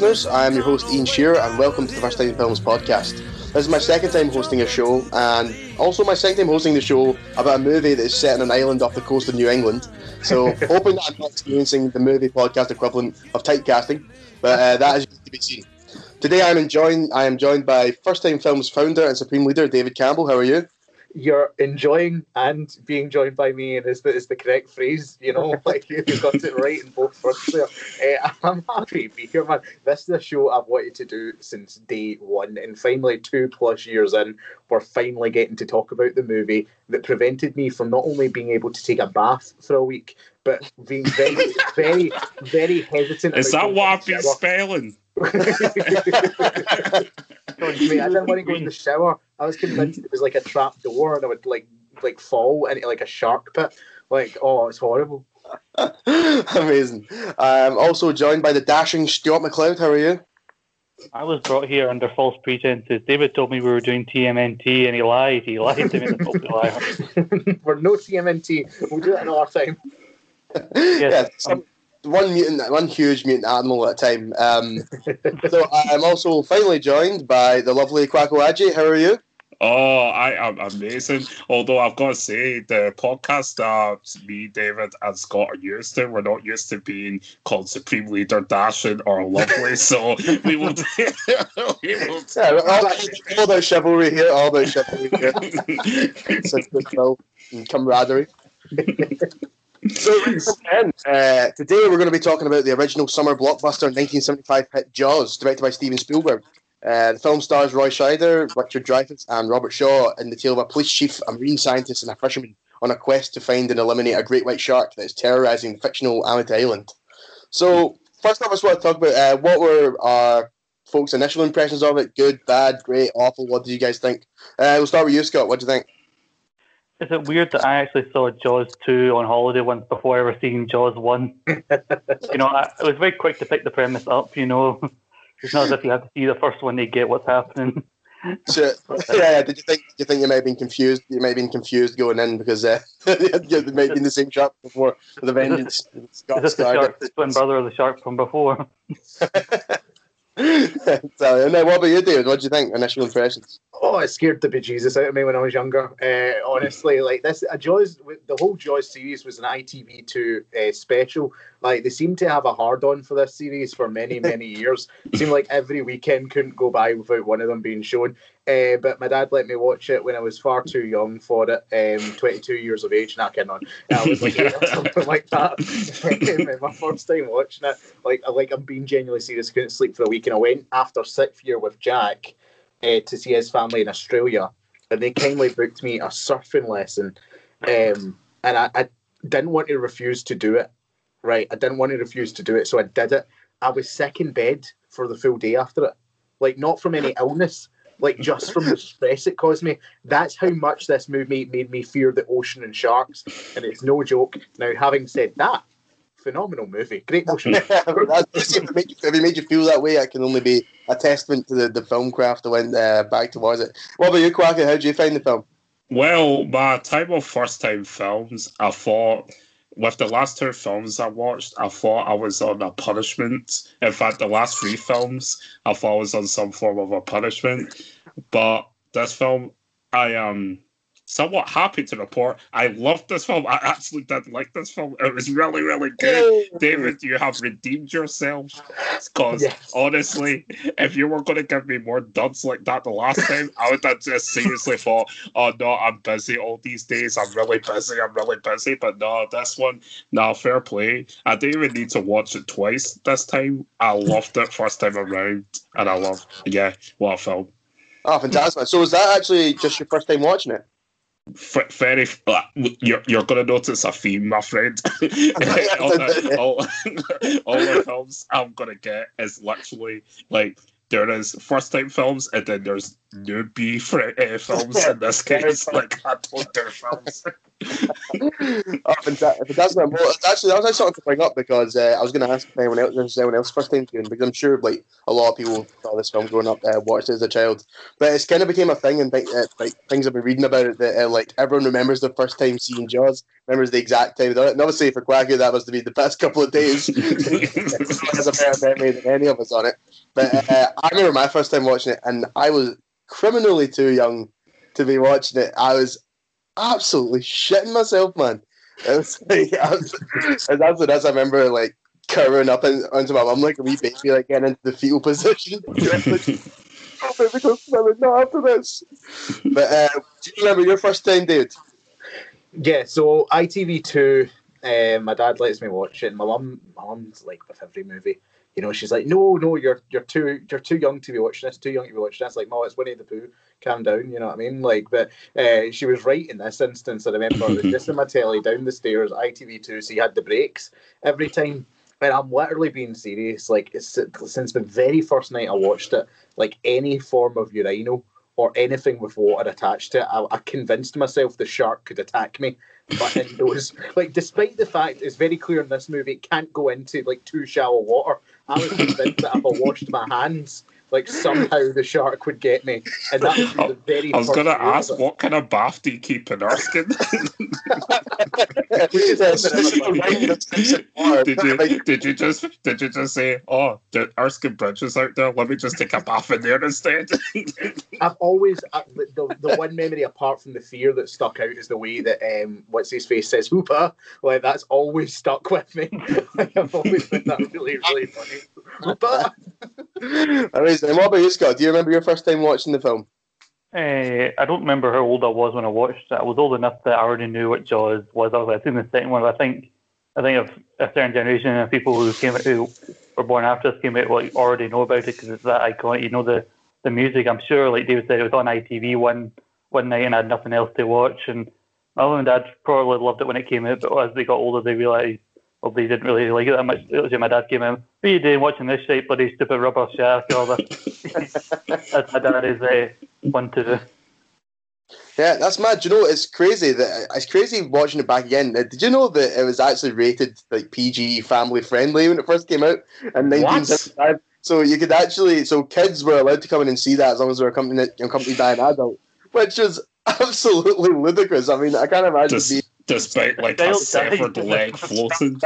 listeners. I am your host, Ian Shearer, and welcome to the First Time Films podcast. This is my second time hosting a show, and also my second time hosting the show about a movie that is set on an island off the coast of New England. So, hoping that I'm not experiencing the movie podcast equivalent of typecasting, but uh, that is to be seen. Today, I'm enjoying. I am joined by First Time Films founder and supreme leader David Campbell. How are you? You're enjoying and being joined by me and is the, is the correct phrase you know like you've got it right in both fronts there. Uh, i'm happy to be here man. This is a show i've wanted to do since day one and finally two plus years in we're finally getting to talk about the movie that prevented me from not only being able to take a bath for a week but being very very very hesitant is that what i've been spelling? Mate, I didn't want to go in the shower. I was convinced it was like a trap door and I would like like fall into like a shark pit. Like, oh, it's horrible. Amazing. I'm also joined by the dashing Stuart McLeod. How are you? I was brought here under false pretenses. David told me we were doing TMNT, and he lied. He lied to me. The liar. we're no TMNT. We'll do it another time. Yes. Yeah, some, one mutant, one huge mutant animal at a time. Um, so I'm also finally joined by the lovely Kwaku Adjei. How are you? Oh, I am amazing. Although I've got to say, the podcast that me, David, and Scott are used to, we're not used to being called Supreme Leader Dashing or Lovely. so we will. we will yeah, all, all about chivalry here. All about chivalry here. Such good and camaraderie. So, uh, today we're going to be talking about the original summer blockbuster 1975 hit Jaws, directed by Steven Spielberg. Uh, the film stars Roy Scheider, Richard Dreyfuss, and Robert Shaw in the tale of a police chief, a marine scientist, and a fisherman on a quest to find and eliminate a great white shark that is terrorizing the fictional Amity Island. So, first off, I just want to talk about uh, what were our folks' initial impressions of it good, bad, great, awful. What did you guys think? Uh, we'll start with you, Scott. What do you think? Is it weird that I actually saw Jaws 2 on holiday once before ever seeing Jaws 1? you know, I, I, was very quick to pick the premise up, you know. It's not as if you have to see the first one to get what's happening. So, yeah, did you think did you think you may have been confused? You may have been confused going in because uh, you may have been the same shark before the Vengeance. Is this, is this the shark, the twin brother of the shark from before? so, and then what about you, David? What do you think? Initial impressions? Oh, it scared the bejesus out of me when I was younger. Uh, honestly, like this, a Jaws, the whole Jaws series was an ITV2 uh, special. Like they seemed to have a hard on for this series for many, many years. It seemed like every weekend couldn't go by without one of them being shown. Uh, but my dad let me watch it when I was far too young for it, um, 22 years of age. Not kidding on. I was like something like that. my first time watching it, like like I'm being genuinely serious. Couldn't sleep for a week, and I went after sixth year with Jack uh, to see his family in Australia, and they kindly booked me a surfing lesson, um, and I, I didn't want to refuse to do it. Right, I didn't want to refuse to do it, so I did it. I was sick in bed for the full day after it, like not from any illness like just from the stress it caused me. That's how much this movie made me fear the ocean and sharks, and it's no joke. Now, having said that, phenomenal movie, great motion. if, it made you, if it made you feel that way, it can only be a testament to the, the film craft that went uh, back towards it. What about you, Quacky? How did you find the film? Well, my type of first time films, I thought with the last two films I watched, I thought I was on a punishment. In fact, the last three films, I thought I was on some form of a punishment. But this film, I am um, somewhat happy to report I loved this film. I actually did like this film. It was really, really good. David, you have redeemed yourself. Because yes. honestly, if you were going to give me more duds like that the last time, I would have just seriously thought, oh no, I'm busy all these days. I'm really busy. I'm really busy. But no, this one, no, fair play. I didn't even need to watch it twice this time. I loved it first time around. And I love, yeah, what a film. Oh, fantastic. So was that actually just your first time watching it? Very uh, you're, you're going to notice a theme my friend. All, the, all, all the films i'm going to get is literally like there is first time films and then there's newbie for uh, films in this case, like adult films. oh, fantastic. Fantastic. Well, actually, that was actually something to bring up because uh, I was going to ask if anyone else, if anyone else first time viewing because I'm sure like a lot of people saw this film growing up, uh, watched it as a child, but it's kind of became a thing and uh, like things I've been reading about it that uh, like everyone remembers the first time seeing Jaws, remembers the exact time. And obviously for Quacky that must have been the past couple of days. has a better memory than any of us on it. But uh, I remember my first time watching it, and I was criminally too young to be watching it. I was absolutely shitting myself, man. It was like, that's what I remember, like covering up in, onto my mum like a wee baby, like getting into the fetal position. oh, not after this. But uh, do you remember your first time, dude? Yeah, so ITV2, uh, my dad lets me watch it, and my mum, my mum's like with every movie you know, she's like, no, no, you're you're too you're too young to be watching this, too young to be watching this. Like, Mom, it's Winnie the Pooh. Calm down, you know what I mean? Like, but uh, she was right in this instance. I remember it was just in my telly down the stairs, ITV2, so you had the breaks every time. And I'm literally being serious. Like, it's, since the very first night I watched it, like any form of urinal or anything with water attached to it, I, I convinced myself the shark could attack me but in those like despite the fact it's very clear in this movie it can't go into like too shallow water I was convinced that if I washed my hands, like somehow the shark would get me. And that was the very. I was going to ask, what kind of bath do you keep in Erskine? did you did you just did you just say, oh, the Erskine Bridge is out there? Let me just take a bath in there instead. I've always uh, the the one memory apart from the fear that stuck out is the way that um what's his face says hoopa. Like that's always stuck with me. like, I've always found that really really funny. Hoopa. Amazing. What about you, Scott? Do you remember your first time watching the film? Uh, I don't remember how old I was when I watched it. I was old enough that I already knew what Jaws was. I was seen the second one. I think I think of a certain generation of people who came who were born after us came out like already know about it because it's that iconic. You know the the music. I'm sure, like David said, it was on ITV one one night and I had nothing else to watch. And my mum and dad probably loved it when it came out, but as they got older, they realised well, they didn't really like it that much. It was when my dad came in. What are you doing watching this shape, bloody stupid rubber shark? All that. that's my dad is uh, one to do. Yeah, that's mad. Do you know it's crazy that it's crazy watching it back again. Did you know that it was actually rated like PG family friendly when it first came out in 1975? So you could actually, so kids were allowed to come in and see that as long as they were accompanied, accompanied by an adult, which is absolutely ludicrous. I mean, I can't imagine Just, being despite like a severed leg floating.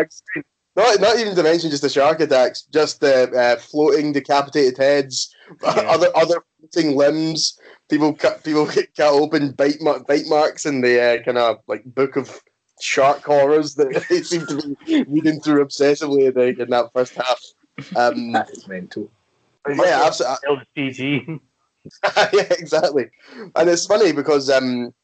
Not, not even to mention just the shark attacks, just the uh, floating decapitated heads, yeah. other other floating limbs. People cut people get cut open bite mar- bite marks in the uh, kind of like book of shark horrors that they seem to be reading through obsessively in, the, in that first half. Um, that is mental. Yeah, absolutely. PG. yeah, exactly. And it's funny because um,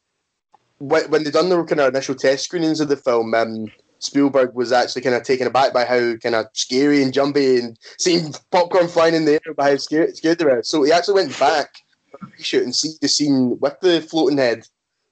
when, they done the kind of initial test screenings of the film, um, Spielberg was actually kind of taken aback by how kind of scary and jumpy and seeing popcorn flying in the air by how scared, scared they were. So he actually went back shoot and see the scene with the floating head.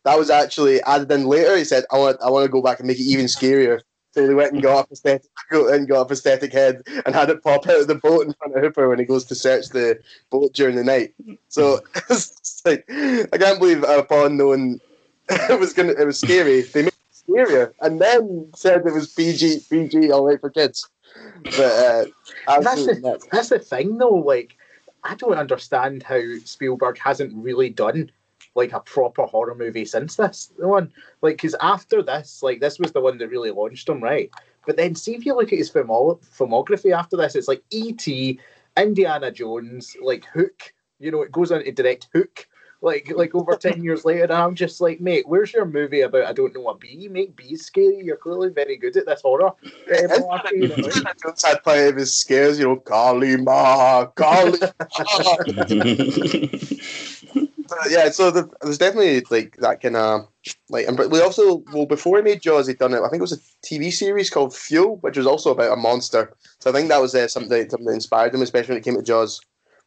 That was actually added in later. He said, "I want, I want to go back and make it even scarier." So they went and got a prosthetic, and got a prosthetic head and had it pop out of the boat in front of Hooper when he goes to search the boat during the night. So like, I can't believe upon knowing it was gonna. It was scary. They made it scarier, and then said it was PG, PG, all right for kids. But uh, that's the, that's the thing, though. Like, I don't understand how Spielberg hasn't really done like a proper horror movie since this one. Like, because after this, like this was the one that really launched him, right? But then see if you look at his filmography after this, it's like E.T., Indiana Jones, like Hook. You know, it goes on to direct Hook like like over 10 years later and i'm just like mate where's your movie about? I don't know a bee make bees scary. You're clearly very good at this horror. Jones had plenty of his scares you. Know Kali Ma Kali yeah so the, there's definitely like that kind of like and but we also well before he made jaws he'd done it i think it was a tv series called Duel which was also about a monster. So i think that was uh, something, something that inspired him especially when it came to jaws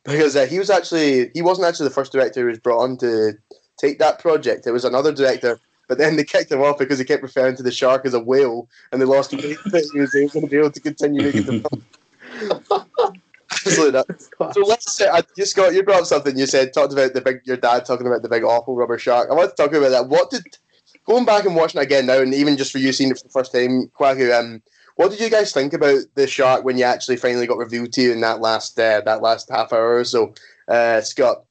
because uh, he was actually he wasn't actually the first director who was brought on to take that project. It was another director, but then they kicked him off because he kept referring to the shark as a whale, and they lost faith that he was going to be able to continue making the film. Absolutely not. So let's say I just got you brought up something. You said talked about the big your dad talking about the big awful rubber shark. I want to talk about that. What did going back and watching it again now, and even just for you seeing it for the first time, Kwaku, um, what did you guys think about the shark when you actually finally got revealed to you in that last uh, that last half hour or so, uh, Scott?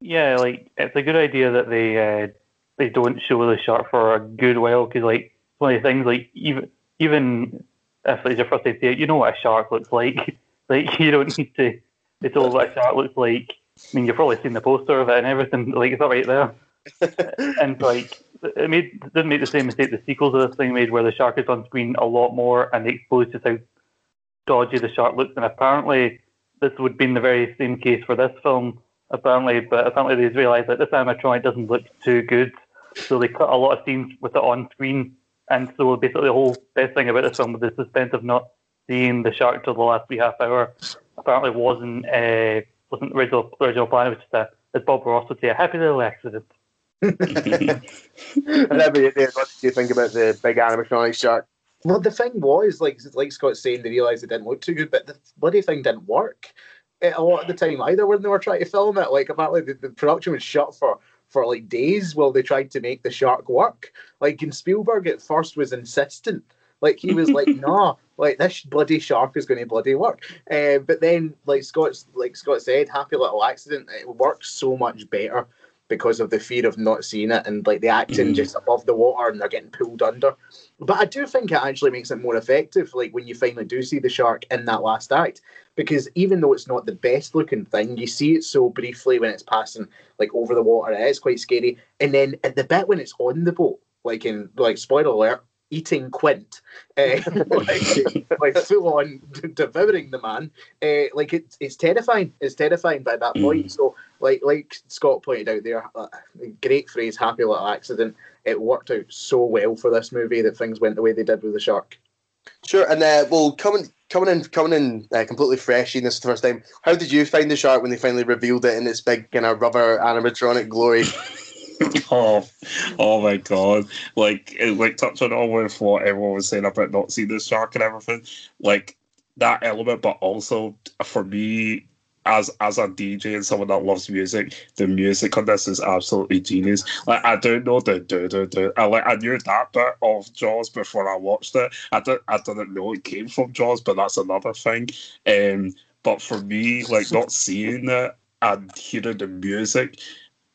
Yeah, like it's a good idea that they uh, they don't show the shark for a good while because like one of the things like even even if it's your first it, you know what a shark looks like. like you don't need to be told what a shark looks like. I mean, you've probably seen the poster of it and everything. Like it's not right there. and like it made didn't make the same mistake the sequels of this thing made, where the shark is on screen a lot more and they expose just how dodgy the shark looks. And apparently, this would be in the very same case for this film. Apparently, but apparently they realised that this animatronic doesn't look too good, so they cut a lot of scenes with it on screen. And so basically, the whole best thing about this film was the suspense of not seeing the shark till the last wee half hour. Apparently, wasn't uh, wasn't the original original plan. It was just a, as Bob Ross would say, a happy little accident. And every day, what did you think about the big animatronic shark? Well, the thing was, like like Scott's saying, they realised it didn't look too good, but the bloody thing didn't work a lot of the time either when they were trying to film it. Like apparently the, the production was shut for for like days while they tried to make the shark work. Like in Spielberg at first was insistent. Like he was like, nah, like this bloody shark is going to bloody work. Uh, but then, like Scott's, like Scott said, happy little accident. It works so much better because of the fear of not seeing it and like the acting mm. just above the water and they're getting pulled under. But I do think it actually makes it more effective, like when you finally do see the shark in that last act, because even though it's not the best looking thing, you see it so briefly when it's passing like over the water. It is quite scary, and then at the bit when it's on the boat, like in like spoiler alert, eating Quint, uh, like, like full on devouring the man. Uh, like it's it's terrifying. It's terrifying by that point. Mm. So like like Scott pointed out there, uh, great phrase, happy little accident. It worked out so well for this movie that things went the way they did with the shark. Sure, and uh, well, coming coming in coming in uh, completely fresh in this the first time. How did you find the shark when they finally revealed it in its big kind of rubber animatronic glory? oh, oh my god! Like, it, like touching on with what everyone was saying about not seeing the shark and everything, like that element, but also for me, as as a DJ and someone that loves music, the music on this is absolutely genius. Like I don't know the do do do. I like I knew that bit of Jaws before I watched it. I don't I didn't know it came from Jaws, but that's another thing. Um, but for me, like not seeing it and hearing the music,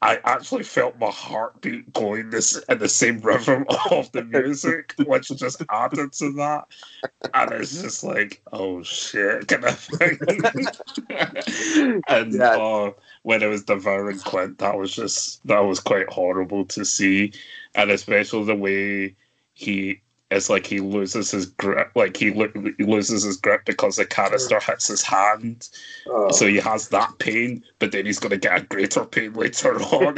I actually felt my heartbeat going this at the same rhythm of the music, which just added to that. And it's just like, oh shit, kind of thing. and yeah. uh, when it was devouring Quint, that was just that was quite horrible to see, and especially the way he it's like he loses his grip, like he, lo- he loses his grip because the canister hits his hand. Oh. So he has that pain, but then he's going to get a greater pain later on.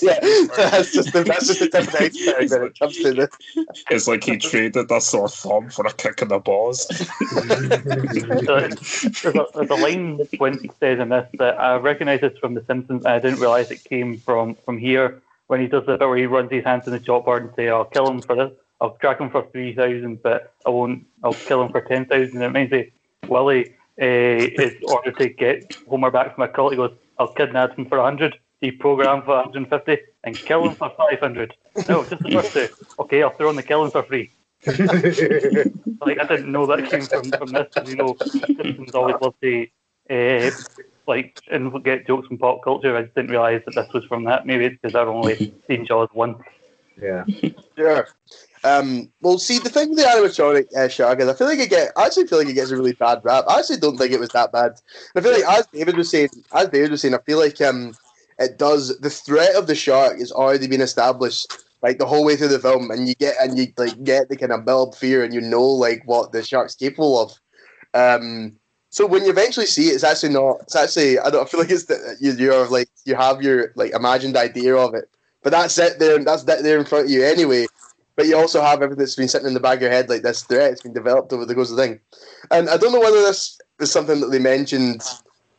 yeah, that's just the, that's just the tip of the iceberg when it comes to this. It's like he traded a sore thumb for a kick in the balls. there's, a, there's a line when he says in this that I recognise this from The Simpsons, and I didn't realise it came from from here when he does the bit where he runs his hands in the chalkboard and say, "I'll kill him for this." I'll track him for three thousand, but I won't. I'll kill him for ten thousand. It means that Willie uh, is ordered to get Homer back from a cult. He goes, "I'll kidnap him for a hundred, deprogram for 150, and kill him for 500. No, just the first two. Okay, I'll throw in the killing for free. like I didn't know that came from from this. You know, Simpsons always love to uh, like and get jokes from pop culture. I just didn't realise that this was from that. Maybe it's because I've only seen Jaws once. Yeah. Sure. Um, well, see, the thing with the animatronic uh, shark is, I feel like it get, I actually feel like it gets a really bad rap. I actually don't think it was that bad. I feel like, as David was saying, as David was saying, I feel like um, it does. The threat of the shark is already been established, like the whole way through the film, and you get and you like get the kind of build fear, and you know like what the shark's capable of. Um, so when you eventually see it, it's actually not. It's actually I don't I feel like it's you, you're like you have your like imagined idea of it, but that's it there. That's that there in front of you anyway but you also have everything that's been sitting in the back of your head, like this threat. It's been developed over the course of the thing. And I don't know whether this is something that they mentioned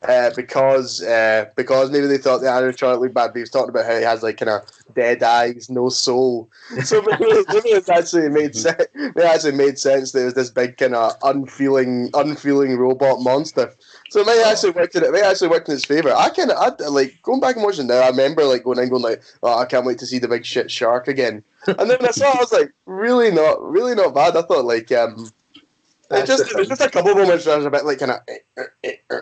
uh, because uh, because maybe they thought the animatronic looked bad. But he was talking about how he has like kind of dead eyes, no soul. So maybe, it's actually made sense. It actually made sense that it was this big kind of unfeeling, unfeeling robot monster. So it may actually worked in it. May actually work in his favor. I kind of like going back and watching now. I remember like going and going like, oh, I can't wait to see the big shit shark again. And then I saw, I was like, really not, really not bad. I thought like um it just just a couple of moments where I was a bit like kind of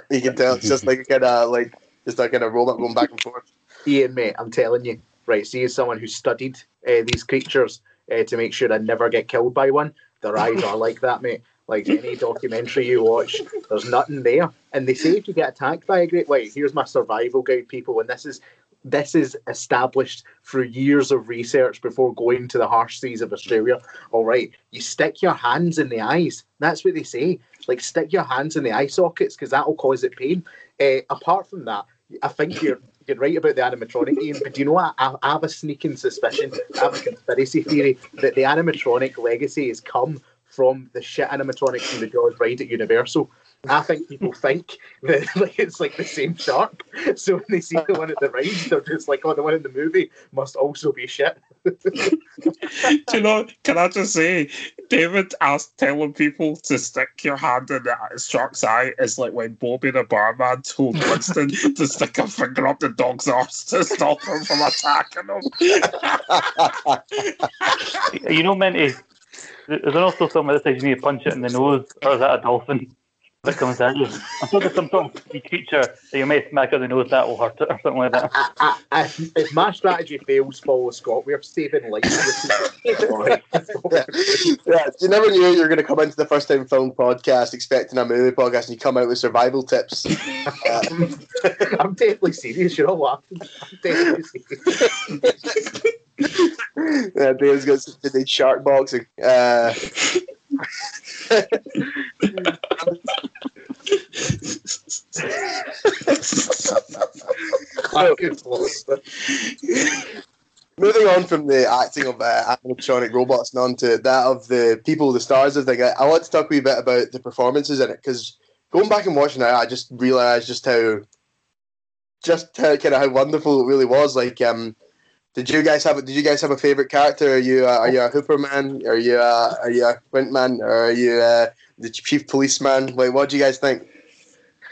you can tell it's just like kind of like just a kind of robot going back and forth. Ian, mate, I'm telling you, right? See, as someone who studied uh, these creatures uh, to make sure I never get killed by one, their eyes are like that, mate. Like any documentary you watch, there's nothing there. And they say if you get attacked by a great white, here's my survival guide, people. And this is this is established through years of research before going to the harsh seas of Australia. All right, you stick your hands in the eyes. That's what they say. Like stick your hands in the eye sockets because that will cause it pain. Uh, apart from that, I think you're you're right about the animatronic, Ian. But do you know what? I, I have a sneaking suspicion, I have a conspiracy theory that the animatronic legacy has come from the shit animatronics from the Jaws ride at Universal. I think people think that like, it's like the same shark. So when they see the one at the ride, they're just like, oh, the one in the movie must also be shit. Do you know, can I just say, David asked telling people to stick your hand in the shark's eye is like when Bobby the barman told Winston to stick a finger up the dog's arse to stop him from attacking him. You know, Minty, is there also something that says you need to punch it in the nose, or is that a dolphin that comes at you? I'm sure there's some sort of sea creature that you may smack on the nose that will hurt it, or something like that. I, I, I, if my strategy fails, follow Scott. We're saving lives. Alright. yeah, you never knew you were going to come into the first time film podcast expecting a movie podcast, and you come out with survival tips. Uh, I'm deadly serious. You're all laughing. I'm deadly serious. yeah, Dave's got some today shark boxing. Uh, moving on from the acting of uh, animatronic robots and on to that of the people, the stars of the I, I want to talk a wee bit about the performances in it because going back and watching it, I just realised just how, just how, kind of how wonderful it really was. Like, um, did you guys have a, Did you guys have a favorite character? Are you uh, are you a Hooper man? Are you uh, are you a Quint man? Or are you uh, the chief policeman? Like, what do you guys think?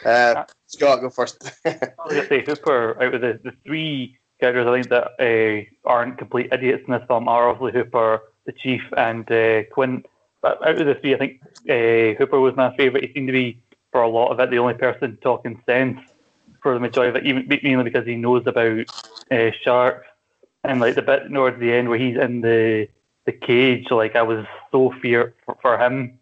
Uh, Scott, go first. I was going to say Hooper, out of the, the three characters I think that uh, aren't complete idiots in this film are obviously Hooper, the Chief, and uh, Quint. But out of the three, I think uh, Hooper was my favourite. He seemed to be, for a lot of it, the only person talking sense for the majority of it, even mainly because he knows about uh, sharks. And like the bit towards the end where he's in the the cage, like I was so fear for, for him,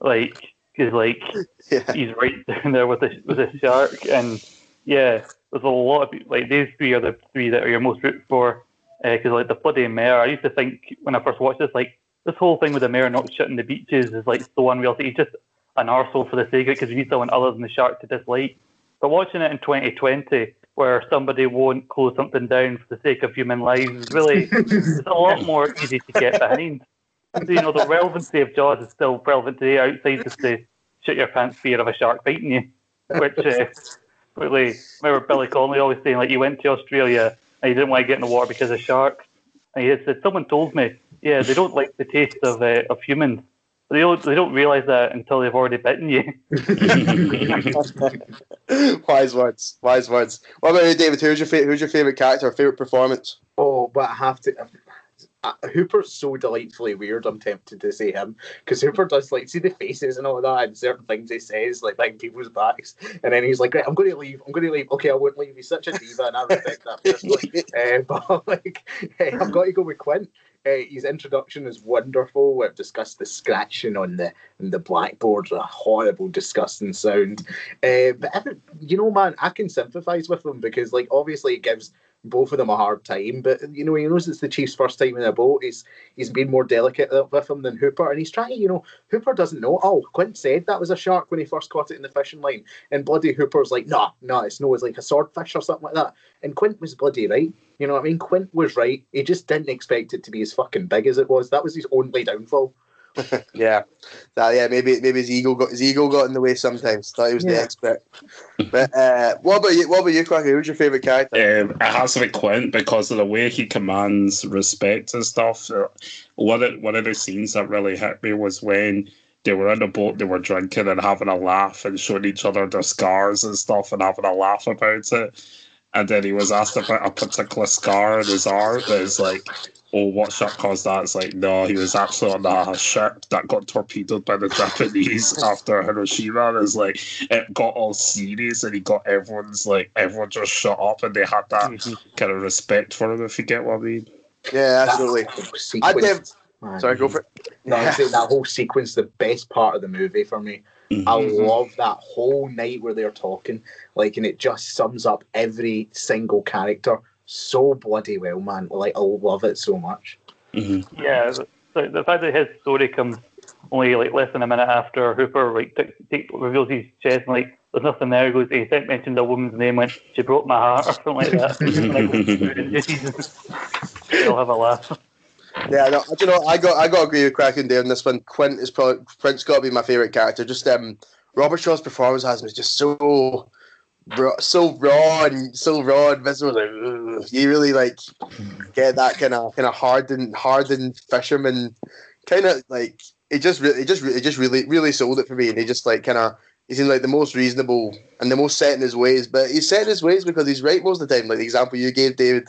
like because like Yeah. he's right down there with the with a shark, and yeah, there's a lot of people, like these three are the three that are your most root for, uh, because like the bloody mayor. I used to think when I first watched this, like this whole thing with the mayor not shutting the beaches is like so unreal. He's just an arsehole for the sake of it because he needs someone other than the shark to dislike. But watching it in 2020, where somebody won't close something down for the sake of human lives, is really it's a lot more easy to get behind. So, you know, the relevancy of Jaws is still relevant today outside just the shit your pants fear of a shark biting you. Which, uh, really, remember Billy Connolly always saying, like, you went to Australia and you didn't want to get in the water because of sharks. And he said, someone told me, yeah, they don't like the taste of, uh, of humans. But they don't, they don't realise that until they've already bitten you. wise words. Wise words. What about you, David? Who's your fa- who's your favorite character or favorite performance? Oh, but I have to. Uh, Hooper's so delightfully weird. I'm tempted to say him because Hooper does like see the faces and all that, and certain things he says like behind people's backs, and then he's like, "Right, I'm going to leave. I'm going to leave. Okay, I won't leave. He's such a diva, and I respect that personally. uh, but like, hey, I've got to go with Quint. Uh, his introduction is wonderful. We've discussed the scratching on the on the blackboard, a horrible, disgusting sound. Uh, but you know, man, I can sympathise with him because, like, obviously, it gives both of them a hard time. But you know, he knows it's the Chiefs' first time in a boat. He's he's been more delicate with him than Hooper, and he's trying. You know, Hooper doesn't know. Oh, Quint said that was a shark when he first caught it in the fishing line, and bloody Hooper's like, no, no, it's no, it's like a swordfish or something like that. And Quint was bloody right. You know what I mean? Quint was right. He just didn't expect it to be as fucking big as it was. That was his only downfall. yeah, that, yeah. Maybe maybe his ego got his ego got in the way sometimes. Thought he was the expert. But uh, what about you? What about you, Quacky? Who's your favorite character? Um, it has to be Quint because of the way he commands respect and stuff. Uh, One of, one of the scenes that really hit me was when they were in the boat, they were drinking and having a laugh and showing each other their scars and stuff and having a laugh about it. And then he was asked about a particular scar in his arm. And it's like, oh, what shot caused that? It's like, no, he was actually on a ship that got torpedoed by the Japanese after Hiroshima. And it's like, it got all serious and he got everyone's, like, everyone just shut up and they had that mm-hmm. kind of respect for him, if you get what I mean. Yeah, absolutely. I'd sequence- never. Man. Sorry, go for it. No, I'm saying that whole sequence, the best part of the movie for me. I Mhm. love that whole night where they're talking, like, and it just sums up every single character so bloody well, man. Like, I love it so much. Mhm. Yeah, the, the fact that his story comes only like less than a minute after Hooper like t- t- reveals his chest and like there's nothing there. He goes, he said, mentioned a woman's name, went, she broke my heart or something like that. And, like, they'll have a laugh. Yeah, no, do you know, I got I got to agree with Kwaku there on this one. Quint is probably Quint's got to be my favorite character. Just um, Robert Shaw's performance has me just so so raw and so raw and visceral. Like, ugh. you really like get that kind of kind of hardened hardened fisherman kind of like it just really it just it just really really sold it for me. And he just like kind of he seemed like the most reasonable and the most set in his ways. But he's set in his ways because he's right most of the time. Like the example you gave, David,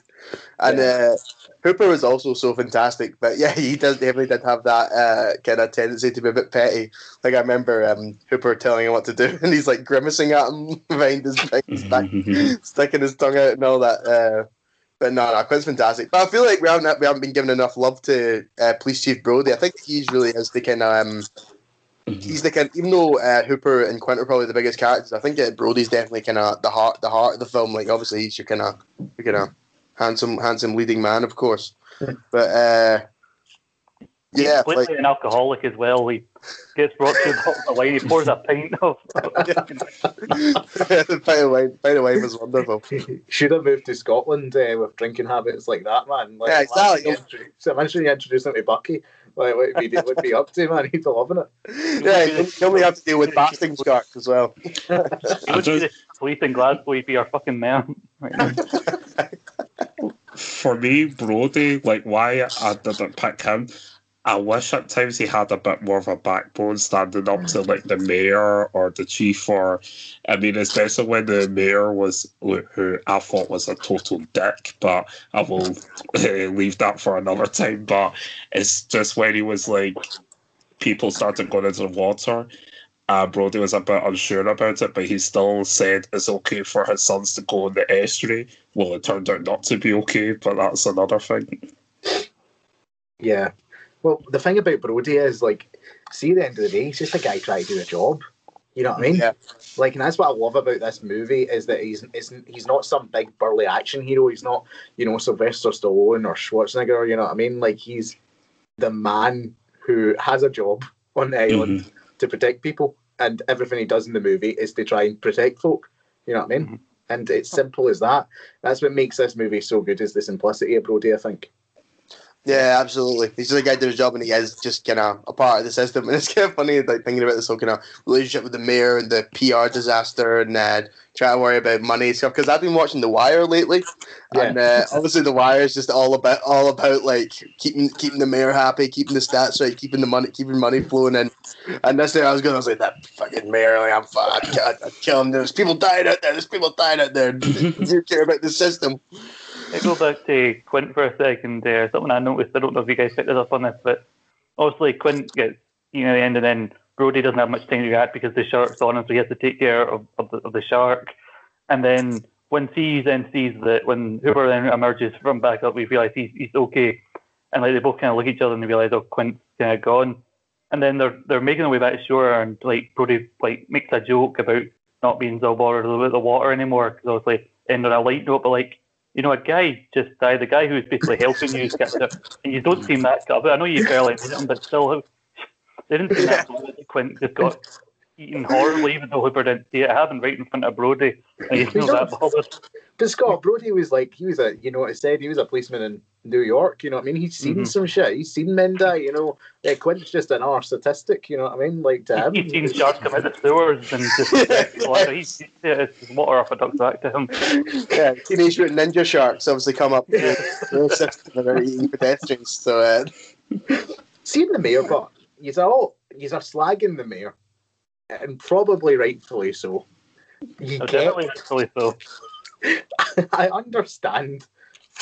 and. uh Hooper was also so fantastic, but yeah, he does definitely did have that uh, kind of tendency to be a bit petty. Like I remember um, Hooper telling him what to do, and he's like grimacing at him behind his, behind his back, sticking his tongue out and all that. Uh, but no, no, Quint's fantastic. But I feel like we haven't we haven't been given enough love to uh, Police Chief Brody. I think he's really is the kind of um, he's the kind. Even though uh, Hooper and Quint are probably the biggest characters, I think uh, Brody's definitely kind of the heart the heart of the film. Like obviously he's your kind of your kind of handsome handsome leading man, of course. But uh, yeah, completely like, an alcoholic as well. He gets brought to a bottle of wine. He pours a pint of. the pint of wine, pint of wine was wonderful. Should have moved to Scotland uh, with drinking habits like that, man. Like, Yeah, exactly. imagine- So imagine you introduce him to Bucky. Like, what would he would be up to, man? He'd be loving it. Yeah, you only have to deal with basking sharks as well. He I would be just- the police in Glasgow. He'd be our fucking man. Right now. For me, Brody, like why I didn't pick him, I wish at times he had a bit more of a backbone standing up to like the mayor or the chief or I mean especially when the mayor was who I thought was a total dick, but I will eh, leave that for another time. But it's just when he was like people started going into the water. Uh, Brody was a bit unsure about it, but he still said it's okay for his sons to go in the estuary. Well, it turned out not to be okay, but that's another thing. Yeah. Well, the thing about Brody is, like, see, at the end of the day, he's just a guy trying to do a job. You know what I mean? Yeah. Like, and that's what I love about this movie is that he's isn't he's not some big burly action hero. He's not, you know, Sylvester Stallone or Schwarzenegger. You know what I mean? Like, he's the man who has a job on the island to protect people, and everything he does in the movie is to try and protect folk. You know what I mean? Mm-hmm. And it's simple as that. That's what makes this movie so good is the simplicity of Brody. I think. Yeah, absolutely. He's just a guy doing his job, and he is just kind of a part of the system. And it's kind of funny, like thinking about this whole kind of relationship with the mayor and the PR disaster, and uh, trying to worry about money and stuff. Because I've been watching The Wire lately, Yeah. and uh, obviously The Wire is just all about all about like keeping keeping the mayor happy, keeping the stats right, keeping the money, keeping money flowing in. And this day I was going, I was like, that fucking mayor, like I'm, I'm, I'm killing. There's people dying out there. There's people dying out there. Do you care about the system? I go back to Quint for a second. Uh, something I noticed. I don't know if you guys picked this up on this, but obviously Quint gets you know the end, and then Brody doesn't have much time to react because the shark's on him, so he has to take care of, of, the, of the shark. And then when sees then sees that when Hooper then emerges from back up, we realise he's he's okay, and like they both kind of look at each other and they realise oh Quint's kind of gone. And then they're they're making their way back to shore, and like Brody like makes a joke about not being so bothered about the water anymore because obviously end on a light note, but like you know, a guy just died, the guy who's basically helping you and you don't seem that. But I know you barely did him, but still, they didn't seem that. Quint just got, eating horribly, even though Hooper didn't see it. It happened right in front of Brody, and he's not that bothered. But Scott Brody was like, he was a, you know what I said, he was a policeman in New York. You know what I mean? He's seen Mhm. some shit. He's seen men die. You know, uh, Quint's just an arse statistic. You know what I mean? Like to him, He's seen sharks come out of the sewers and just Yeah. he's, he's, it's just water off a duck's back to him. yeah, Teenage Mutant Ninja Sharks obviously come up with their system and they're eating pedestrians. So uh, seen the mayor, but he's all he's a slagging the mayor, and probably rightfully so. You Oh, get, definitely, really so. I understand.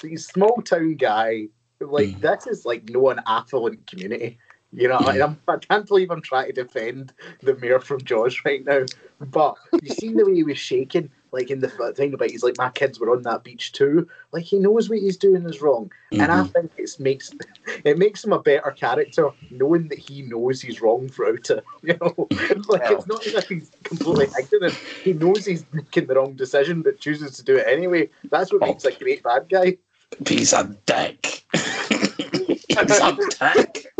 He's a small town guy. Like Mm. this is like no an affluent community. You know, I, I'm, I can't believe I'm trying to defend the mayor from Jaws right now. But you seen the way he was shaking, like in the thing about he's like my kids were on that beach too. Like he knows what he's doing is wrong, and I Mhm. think it makes it makes him a better character knowing that he knows he's wrong throughout it. You know, like it's not as if he's completely ignorant. He knows he's making the wrong decision, but chooses to do it anyway. That's what makes a great bad guy. He's a dick. He's a dick.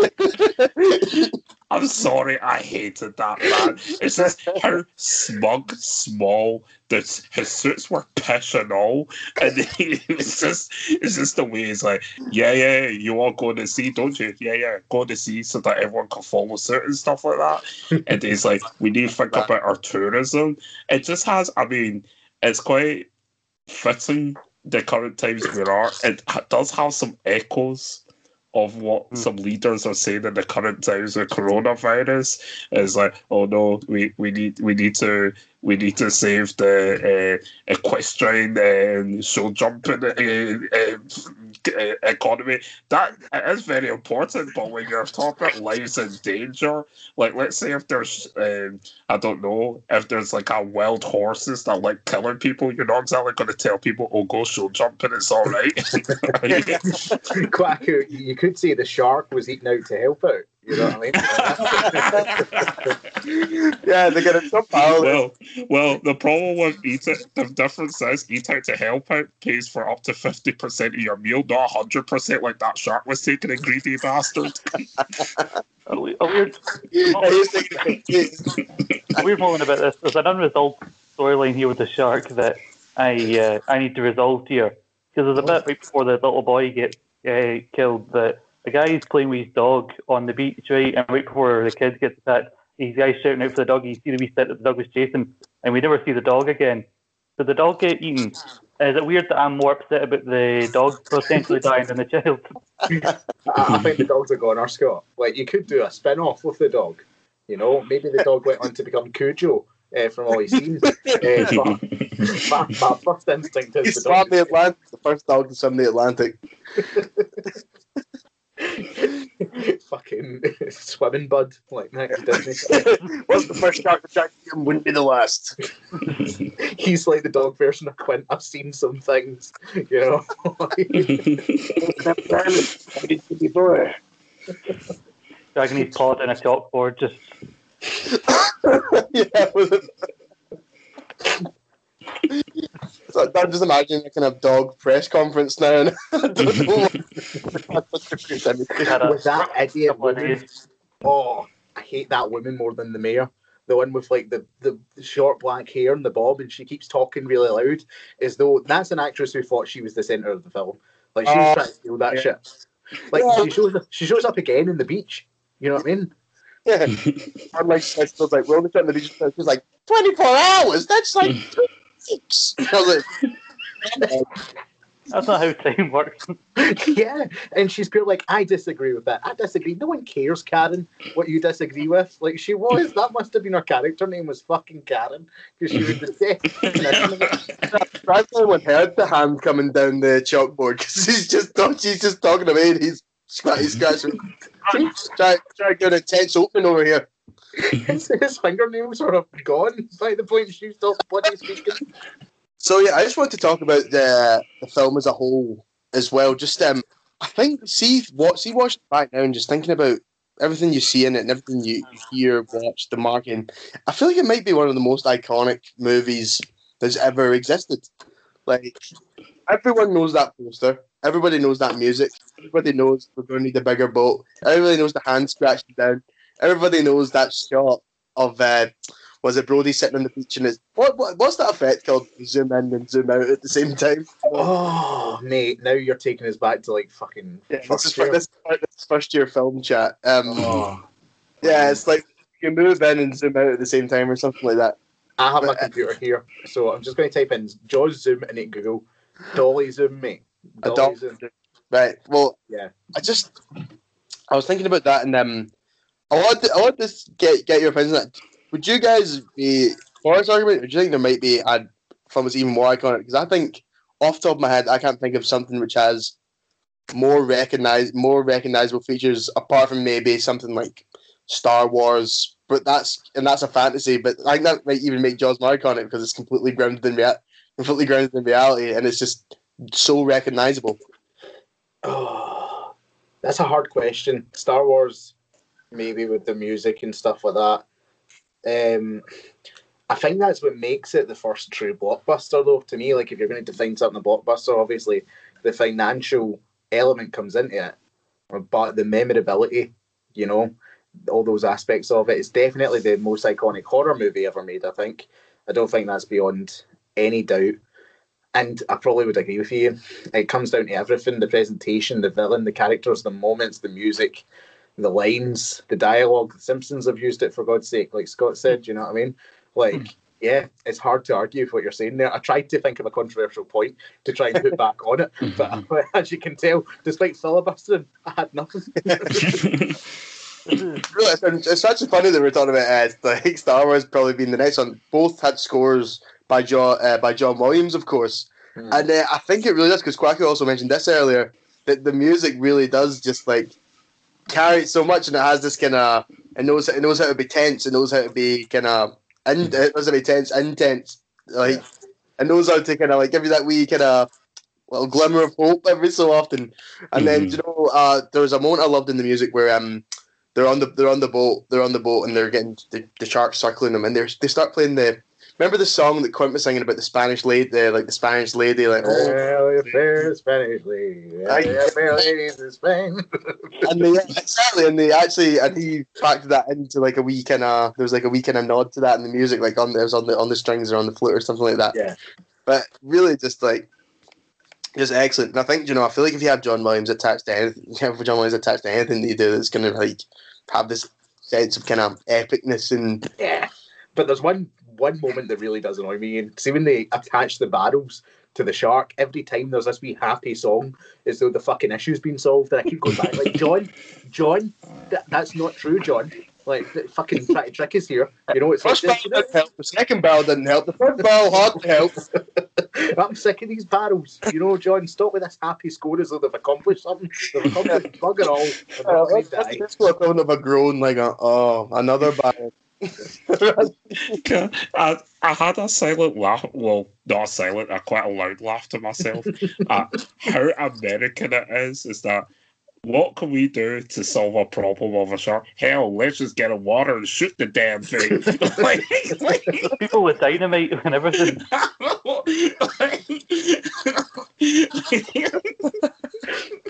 I'm sorry, I hated that man. It's just how smug, small, that his suits were pish and all, and he was just, it's just the way he's like, yeah, yeah, you all go to sea, don't you? Yeah, yeah, go to sea so that everyone can follow suit and stuff like that. and he's like, we need to think about our tourism. It just has, I mean, it's quite fitting the current times we are. It does have some echoes of what Hmm. some leaders are saying in the current times with coronavirus. is like, oh no, we, we need we need to we need to save the uh, equestrian and show jumping uh, uh, uh, economy. That is very important. But when you're talking about lives in danger, like let's say if there's um, I don't know if there's like a wild horses that like killing people, you're not exactly going to tell people, "Oh, go show jumping, it's all right." Quack, you could say the shark was eating out to help out. You know what I mean? yeah, they're gonna jump out. well, well, the problem with eat it, the difference is eat out to help out pays for up to fifty percent of your meal, not hundred percent like that shark was taking a greedy bastard. A, we- a weird, Yeah, a weird moment about this. There's an unresolved storyline here with the shark that I uh, I need to resolve here because there's a bit right before the little boy gets uh, killed that the guy's playing with his dog on the beach, right, and right before the kid gets attacked, he's guys shouting out for the dog. You see the wee set that the dog was chasing, and we never see the dog again. Did the dog get eaten? Is it weird that I'm more upset about the dog potentially dying than the child? I, I think the dog's a goner, Scott. Like you could do a spin off with the dog. You know, maybe the dog went on to become Cujo uh, from all he's seen. Uh, but my, my first instinct He is the swam dog. the Atlantic, the first dog to swim the Atlantic. fucking swimming bud like next Disney. What's the first shark to shark wouldn't be the last. He's like the dog version of Quint. I've seen some things, you know. Before. Dragging his paw down a chalkboard, just yeah, with it. So I'm just imagining a kind of dog press conference now. And I don't know what- what's the creativity. had a With that idiot woman. Oh, I hate that woman more than the mayor. The one with like the, the short black hair and the bob, and she keeps talking really loud, as though that's an actress who thought she was the center of the film. Like she was Oh, trying to steal that yeah. shit. Like Yeah. she shows up, she shows up again in the beach. You know what I mean? Yeah. I'm like, I was like, we're only trying to be just, she's like, 24 hours? That's like two weeks. I was like, That's not how time works. yeah, and she's been like, I disagree with that. I disagree. No one cares, Karen, what you disagree with. Like she was. That must have been her character name was fucking Karen because she was the definition of it. Franklin would heard the hand coming down the chalkboard because he's just she's just talking to me and he's scratching he's scratching. try try to get a tense opening over here. his, fingernails are gone by the point she stopped bloody speaking. So yeah, I just want to talk about the the film as a whole as well. Just um, I think see what see watch it back now and just thinking about everything you see in it and everything you hear, watch, the marketing. I feel like it might be one of the most iconic movies that's ever existed. Like everyone knows that poster. Everybody knows that music. Everybody knows we're going to need a bigger boat. Everybody knows the hand scratching down. Everybody knows that shot of uh, was it Brody sitting on the beach and it's what, what what's that effect called? Zoom in and zoom out at the same time. Oh, mate, now you're taking us back to like fucking. Yeah, this first is year. this, this first year film chat. Um, Oh. yeah, it's like you can move in and zoom out at the same time or something like that. I have my But- computer here, so I'm just going to type in Jaws Zoom and it Google Dolly Zoom, mate. Dolly Zoom. Right. Well, Yeah. I just I was thinking about that, and um, I want to, I want to get get your opinion. Would you guys be for this argument? Or do you think there might be a film that's even more iconic? Because I think off the top of my head, I can't think of something which has more recognized more recognizable features apart from maybe something like Star Wars. But that's and that's a fantasy. But I think that might even make Jaws more iconic because it's completely grounded in rea- completely grounded in reality, and it's just so recognizable. Oh, that's a hard question. Star Wars, maybe with the music and stuff like that. Um, I think that's what makes it the first true blockbuster, though. To me, like if you're going to define something a blockbuster, obviously the financial element comes into it, but the memorability, you know, all those aspects of it. It's definitely the most iconic horror movie ever made. I think. I don't think that's beyond any doubt. And I probably would agree with you. It comes down to everything: the presentation, the villain, the characters, the moments, the music, the lines, the dialogue. The Simpsons have used it for God's sake, like Scott said. You know what I mean? Like, yeah, it's hard to argue with what you're saying there. I tried to think of a controversial point to try and put back on it, but as you can tell, despite filibustering, I had nothing. Really, it's, it's actually funny that we're talking about uh, like Star Wars probably being the next one. Both had scores by John uh, by John Williams, of course, Hmm. and uh, I think it really does because Quacky also mentioned this earlier that the music really does just like carry so much, and it has this kind of it knows it knows how to be tense, it knows how to be kind of and it knows how to be tense, intense, like it knows how to kind of like give you that wee kind of little glimmer of hope every so often. And then Mhm. you know, uh, there was a moment I loved in the music where um they're on the they're on the boat they're on the boat and they're getting the, the sharks circling them and they they start playing the remember the song that Quint was singing about the Spanish lady like the Spanish lady like oh Well, if there's Spanish lady, I- yeah, fair ladies in Spain. and they exactly and they actually and he factored that into like a wee kind of there was like a wee kind of nod to that in the music like on the, was on the on the strings or on the flute or something like that Yeah. but really just like just excellent and I think you know I feel like if you have John Williams attached to anything if John Williams attached to anything that you do that's gonna like have this sense of kind of epicness and Yeah. But there's one one moment that really does annoy me. And see when they attach the barrels to the shark, every time there's this wee happy song as though the fucking issue's been solved. And I keep going back, like, John, John, that, that's not true, John. Like, the fucking try to trick us here. You know, it's First like, barrel didn't help. The second barrel didn't help. The third barrel hardly helped. I'm sick of these barrels. You know, John, stop with this happy score as though they've accomplished something. They've accomplished bugger all. Uh, gonna that's, die. that's, that's what equivalent of a groan, like a, oh, another barrel. Okay. I, I had a silent laugh. Well, not a silent, a quite a loud laugh to myself at how American it is. Is that what can we do to solve a problem of a shark? Hell, let's just get a water and shoot the damn thing. like, like, People with dynamite and everything.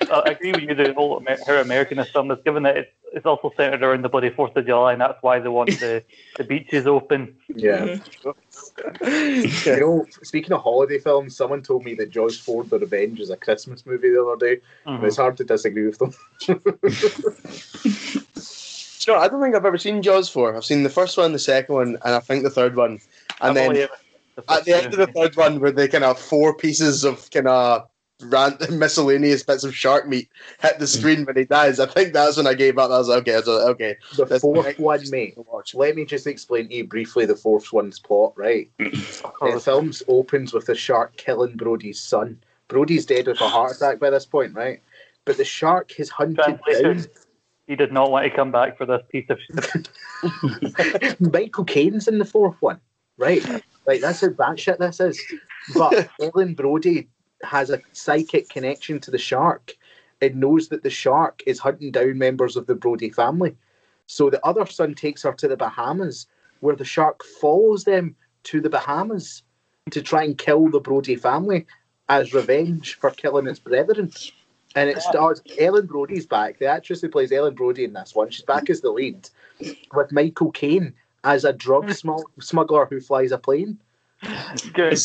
And I agree with you. The whole Amer- how American is is given that it's, it's also centered around the bloody Fourth of July, and that's why they want the, the beaches open. Yeah. You know, speaking of holiday films, someone told me that Jaws 4 The Revenge is a Christmas movie the other day. Mhm. It's hard to disagree with them. You know, I don't think I've ever seen Jaws 4. I've seen the first one, the second one, and I think the third one. And I've then the at the end of the third one, where they kind of four pieces of kind of random miscellaneous bits of shark meat hit the mm. screen when he dies, I think that's when I gave up. I was like, okay, I was like, okay. The That's fourth one, mate. Watch. Let me just explain to you briefly the fourth one's plot, right? The film opens with the shark killing Brody's son. Brody's dead with a heart attack by this point, right? But the shark has hunted Translation. down. He did not want to come back for this piece of shit. Michael Caine's in the fourth one, right? Like that's how batshit this is. But Ellen Brody has a psychic connection to the shark. It knows that the shark is hunting down members of the Brody family. So the other son takes her to the Bahamas, where the shark follows them to the Bahamas to try and kill the Brody family as revenge for killing its brethren. and it stars Ellen Brody's back. The actress who plays Ellen Brody in this one, she's back as the lead, with Michael Caine as a drug smuggler who flies a plane. Good.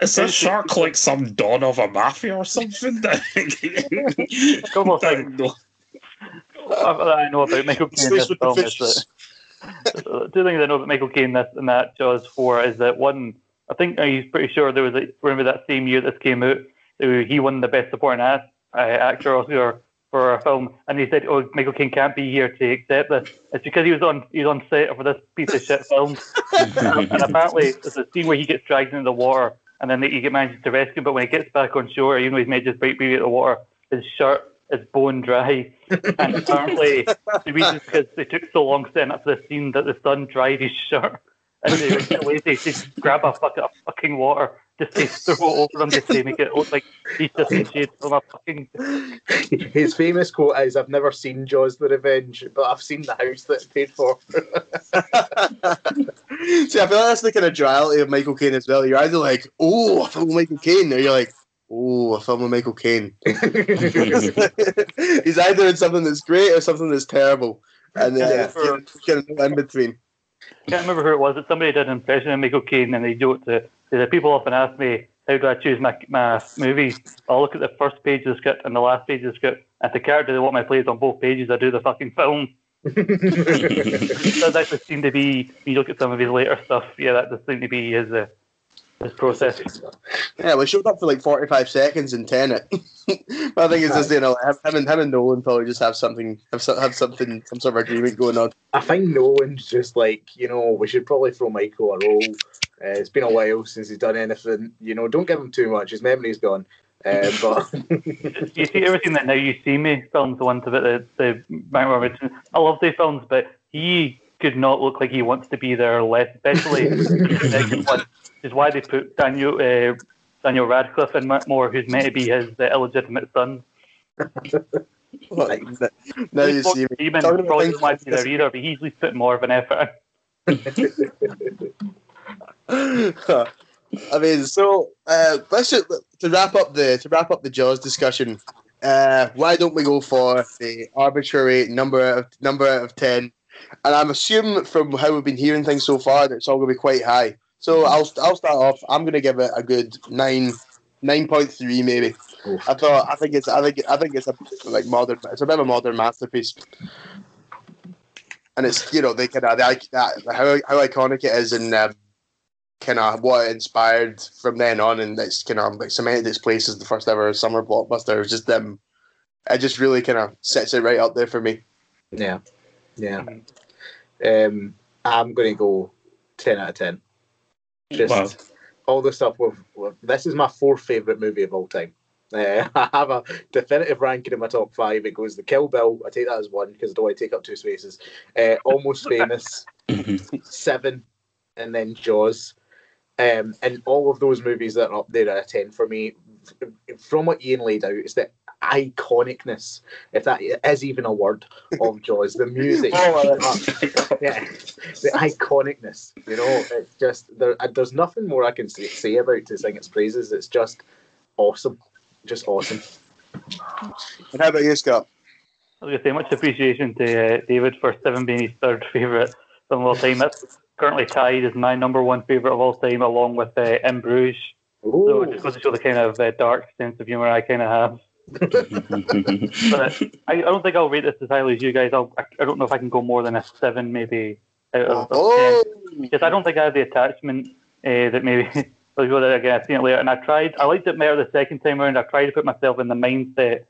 Is this shark like some don of a mafia or something? Almost like I know about Michael Caine in this film is that two things I know about Michael Caine this and that Jaws four is that one I think he's pretty sure there was a, remember that same year this came out he won the best supporting uh, actor Oscar for a film, and he said, "Oh, Michael Caine can't be here to accept this." It's because he was on he was on set for this piece of shit film, and, and, apparently there's a scene where he gets dragged into the water, and then he get managed to rescue. him. But when he gets back on shore, even though he's made just break free of the water, his shirt is bone dry, and apparently the reason is because they took so long setting up the scene that the sun dried his shirt, and they were lazy to grab a bucket of fucking water just to throw it over him just to make it look like he's just in shade from a fucking. His famous quote is, "I've never seen Jaws: The Revenge, but I've seen the house that it paid for." See, I feel like that's the kind of duality of Michael Caine as well. You're either like, "Oh, a film with Michael Caine," or you're like, "Oh, a film with Michael Caine." He's either in something that's great or something that's terrible, and then yeah. for, kind of in between. I can't remember who it was. That somebody did an impression of Michael Caine, and they do it to the people often ask me, how do I choose my, my movies? I'll look at the first page of the script and the last page of the script. And the character they want my plays on both pages, I do the fucking film. does actually seem to be, when you look at some of his later stuff, yeah, that does seem to be his, uh, his process. Yeah, we showed up for like 45 seconds in Tenet. but I think it's just, you know, him and, him and Nolan probably just have something, have, have something, some sort of agreement going on. I think Nolan's just like, you know, we should probably throw Michael a role uh, it's been a while since he's done anything. You know, don't give him too much. His memory's gone. Uh, but you see everything that now you see me films the ones about the the Bank I love these films, but he could not look like he wants to be there less, especially the second one. Is why they put Daniel uh, Daniel Radcliffe in more, who's meant to be his uh, illegitimate son. like, now you see me. Probably to be there either, but he's at least put more of an effort. I mean, so uh, let's just to wrap up the to wrap up the Jaws discussion. Uh, why don't we go for the arbitrary number of number out of ten? And I'm assuming from how we've been hearing things so far that it's all going to be quite high. So I'll I'll start off. I'm going to give it a good nine nine point three maybe. Oof. I thought I think it's I think I think it's a like modern it's a bit of a modern masterpiece. And it's you know they kind of that how how iconic it is in um, kind of what inspired from then on, and it's kind of like cemented its place as the first ever summer blockbuster. It was just them. Um, it just really kind of sets it right up there for me. Yeah, yeah. Um, I'm going to go ten out of ten. Just wow. all the stuff with, with, This is my fourth favorite movie of all time. Uh, I have a definitive ranking in my top five. It goes the Kill Bill. I take that as one because I don't want to take up two spaces. Uh, Almost Famous, Seven, and then Jaws. Um, and all of those movies that are up there at a 10 for me, from what Ian laid out, is the iconicness, if that is even a word, of Jaws. The music, oh, yeah, the iconicness. You know, it's just there. There's nothing more I can say, say about to sing its praises. It's just awesome, just awesome. And how about you, Scott? I was going to say much appreciation to uh, David for Seven being his third favourite film of all time. That's currently tied as my number one favourite of all time, along with uh, In Bruges. Ooh. So it just goes to show the kind of uh, dark sense of humour I kind of have. But I, I, don't think I'll rate this as highly as you guys. I'll, I, I don't know if I can go more than a seven, maybe out of, oh. ten, because I don't think I have the attachment uh, that maybe. I'll go there again. I've seen it later, and I tried. I liked it better the second time around. I tried to put myself in the mindset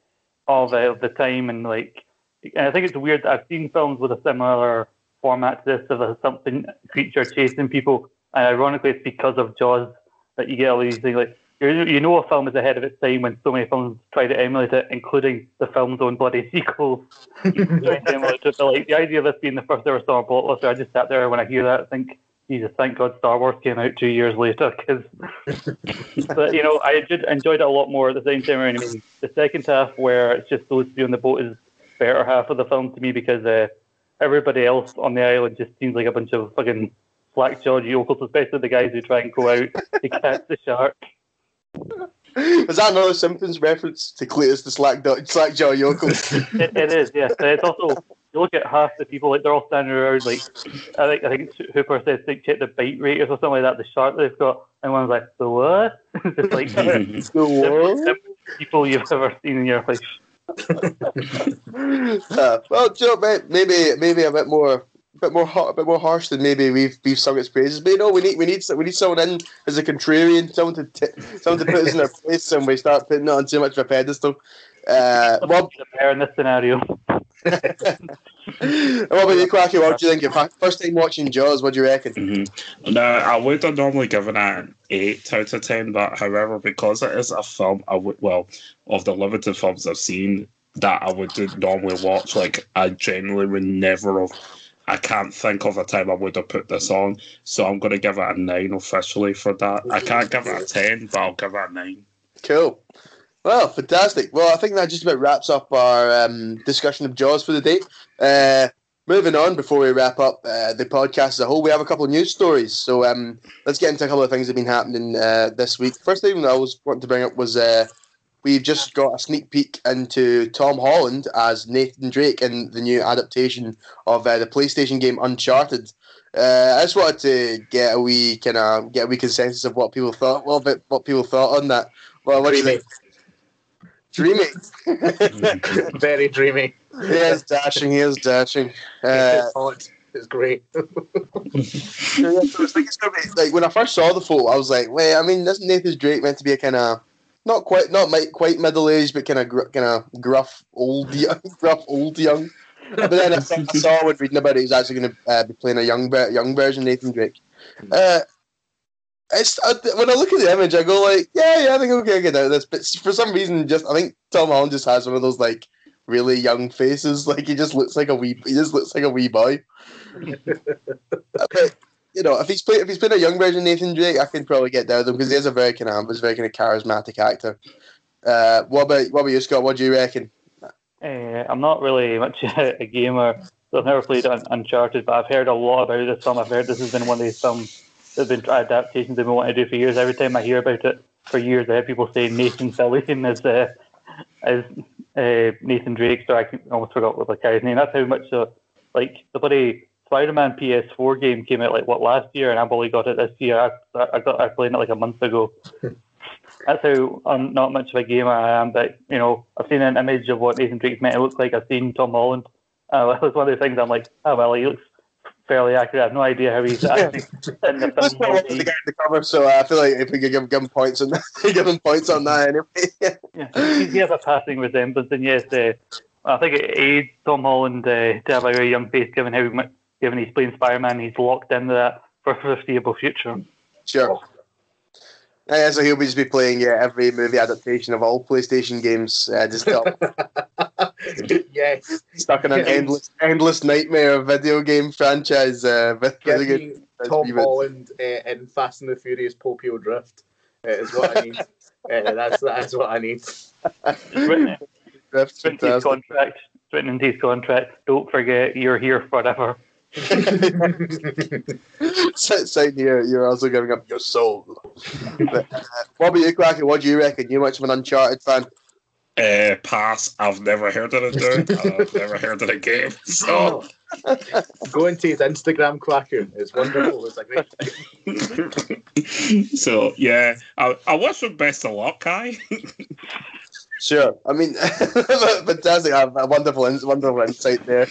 of, uh, of the time, and like, and I think it's weird. That I've seen films with a similar format to this of a something creature chasing people. And ironically, it's because of Jaws that you get all these things like you know a film is ahead of its time when so many films try to emulate it, including the film's own bloody sequels. like, the idea of this being the first ever Star Wars blockbuster, I just sat there when I hear that, I think, Jesus, thank God Star Wars came out two years later. Cause, but you know, I did enjoyed it a lot more at the same time. I mean, the second half where it's just those two on the boat is better half of the film to me because uh, everybody else on the island just seems like a bunch of fucking black jawed yokels, especially the guys who try and go out to catch the shark. Is that another Simpsons reference to Cletus the Slack Slackjaw Yokel? it, it is, yes. It's also you look at half the people like they're all standing around like I think I think Hooper says they check the bite rate or something like that. The shark they've got, and one's like the what? it's like the what? people you've ever seen in your life. uh, well, you know, maybe maybe a bit more bit more hot, a bit more harsh than maybe we've we've sung its praises. But you know, we need we need we need someone in as a contrarian, someone to t- someone to put us in our place, and we start putting it on too much of a pedestal. Uh, well, in this scenario. what about you, Quacky? What do you think? First time watching Jaws, what do you reckon? Mm-hmm. No, I would have normally given it an 8 out of 10, but however, because it is a film, I would, well, of the limited films I've seen that I would normally watch, like, I genuinely would never have. I can't think of a time I would have put this on, so I'm going to give it a 9 officially for that. I can't give it a 10, but I'll give it a 9. Cool. Well, fantastic. Well, I think that just about wraps up our um, discussion of Jaws for the day. Uh, moving on, before we wrap up uh, the podcast as a whole, we have a couple of news stories. So um, let's get into a couple of things that have been happening uh, this week. First thing I was wanting to bring up was uh, we've just got a sneak peek into Tom Holland as Nathan Drake in the new adaptation of uh, the PlayStation game Uncharted. Uh, I just wanted to get a wee kind of get a wee consensus of what people thought. Well, what people thought on that. Well, what do you think? dreamy. Very dreamy. He is dashing. He is dashing. Uh, it's great. like when I first saw the photo, I was like, "Wait, I mean, isn't Nathan Drake meant to be a kind of not quite, not quite middle aged, but kind of gr- kind of gruff old, young, gruff old young." But then I, saw when reading about it, he's actually going to uh, be playing a young, young version Nathan Drake. Uh, it's I, when I look at the image, I go like, yeah, yeah, I think okay, I get out of this. But for some reason, just I think Tom Holland just has one of those like really young faces. Like he just looks like a wee, he just looks like a wee boy. but you know, if he's played if he's been a young version of Nathan Drake, I can probably get down with him because he is a very kind of very kind of charismatic actor. Uh, what about what about you, Scott? What do you reckon? Uh, I'm not really much a gamer, I've never played Uncharted, but I've heard a lot about this film. I've heard this has been one of these films there's been adaptations they've been wanting to do for years. Every time I hear about it for years, I hear people say Nathan Fillion is uh, is uh, Nathan Drake. So I almost forgot what the guy's name. That's how much uh, like the bloody Spider-Man PS4 game came out like what last year, and I've only got it this year. I, I got I played it like a month ago. That's how I'm not much of a gamer I am. But you know, I've seen an image of what Nathan Drake's meant to look like. I've seen Tom Holland. Uh, that was one of the things I'm like, oh well, he looks fairly accurate. I have no idea how he's actually in the film. the guy in the cover, so I feel like if we could give, give him points on that, give him points on that anyway. yeah, he has a passing resemblance, and yes, uh, I think it aids Tom Holland uh, to have a very young face, given how given he's playing Spider-Man, he's locked into that for the foreseeable future. Sure. Yeah, so he'll just be playing yeah, every movie adaptation of all PlayStation games. Uh, just yes, stuck in an yes. endless, endless nightmare of video game franchise. Uh, with really good Tom Holland uh, in Fast and the Furious Tokyo Drift uh, is what I need. uh, that's that's what I need. Drift's contract. Written into his contract. Don't forget, you're here forever. Saying here, you're also giving up your soul. But, uh, what about you, Quacky? What do you reckon? You much of an Uncharted fan? Uh, pass. I've never heard of it. Dude. I've never heard of the game. So go into his Instagram, Quacker. It's wonderful. It's a great so yeah, I, I wish him best of luck, Kai. Sure. I mean, fantastic. A wonderful, wonderful insight there.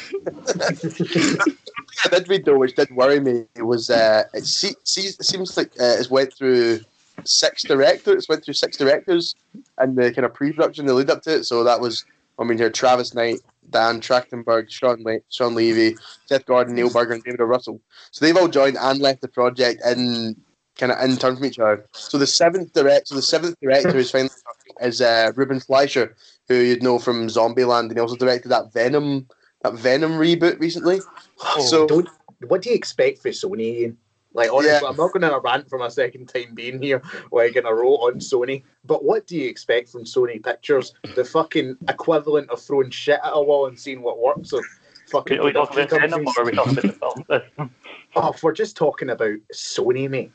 I did read though, which did worry me, was uh, it, see, see, seems like uh, it's went through six directors. Went through six directors and the kind of pre-production, the lead up to it. So that was, I mean, here Travis Knight, Dan Trachtenberg, Sean Le- Shawn Levy, Seth Gordon, Neil Burger, and David. Russell. So they've all joined and left the project in kind of in turn from each other. So the seventh director, so the seventh director is finally is uh, Ruben Fleischer, who you'd know from Zombieland, and he also directed that Venom that Venom reboot recently. Oh, so don't, what do you expect for Sony? Like honestly, yeah. I'm not going to rant for my second time being here, like in a row on Sony. But what do you expect from Sony Pictures? The fucking equivalent of throwing shit at a wall and seeing what works. Or fucking. Are we talking about Venom or are we talking about the film? oh, if we're just talking about Sony, mate.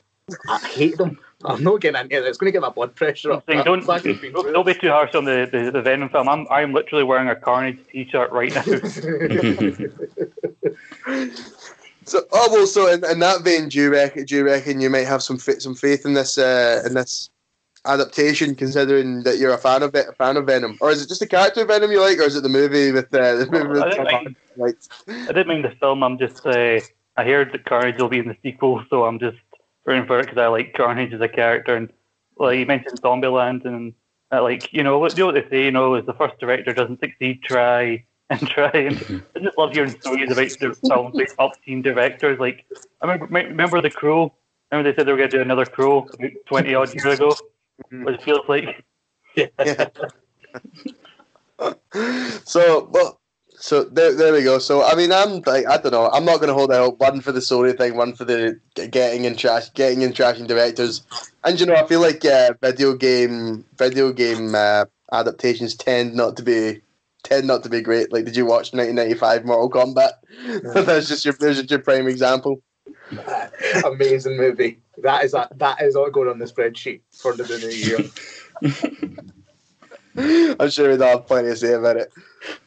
I hate them. I'm not getting into it. It's going to get my blood pressure up. Saying, don't, I'm glad we've been don't, don't be too harsh on the, the, the Venom film. I'm I'm literally wearing a Carnage T-shirt right now. So, oh well. So, in, in that vein, do you reckon? Do you reckon you might have some fa- some faith in this uh, in this adaptation, considering that you're a fan of it, a fan of Venom, or is it just the character of Venom you like, or is it the movie with uh, the movie with I didn't Hardy you? I didn't mean the film. I'm just uh, I heard that Carnage will be in the sequel, so I'm just rooting for it because I like Carnage as a character. And well, you mentioned Zombieland, and uh, like you know what you know what they say, you know, is the first director doesn't succeed, try and try. And I just love hearing stories about the films by top team directors. Like I remember remember the Crow. Remember they said they were going to do another Crow about twenty odd years ago. What it feels like. Yeah. so well, so there, there we go. So I mean, I'm like, I don't know. I'm not going to hold out one for the story thing, one for the getting in trash, getting in trashing directors. And you know, I feel like uh, video game, video game uh, adaptations tend not to be tend not to be great. Like, did you watch 1995 Mortal Kombat? that's just your, there's just your prime example. Amazing movie. That is a, that is all going on the spreadsheet for the new year. I'm sure we'd have plenty to say about it.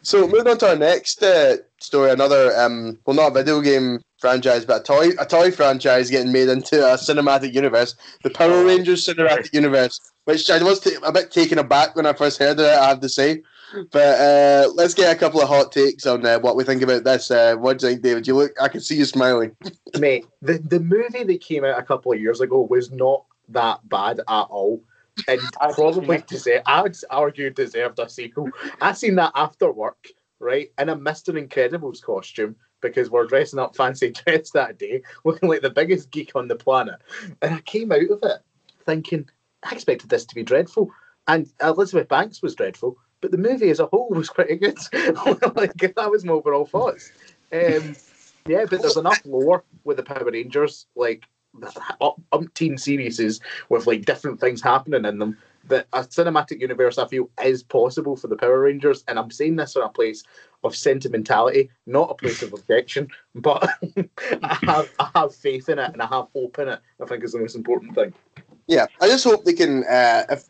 So moving on to our next uh, story, another um, well, not a video game franchise, but a toy a toy franchise getting made into a cinematic universe, the Power Rangers cinematic universe, which I was t- a bit taken aback when I first heard of it. I have to say, but uh, let's get a couple of hot takes on uh, what we think about this. Uh, what do you think, David? You look, I can see you smiling. Mate, the, the movie that came out a couple of years ago was not that bad at all. And probably to say, I would argue deserved a sequel. I seen that after work, right, in a Mr. Incredibles costume because we're dressing up fancy dress that day, looking like the biggest geek on the planet. And I came out of it thinking, I expected this to be dreadful. And Elizabeth Banks was dreadful, but the movie as a whole was pretty good. like that was my overall thoughts. Um, yeah, but there's enough lore with the Power Rangers, like umpteen series with like different things happening in them. That a cinematic universe I feel is possible for the Power Rangers, and I'm saying this from a place of sentimentality, not a place of objection. But I have I have faith in it and I have hope in it. I think is the most important thing. Yeah, I just hope they can. Uh, if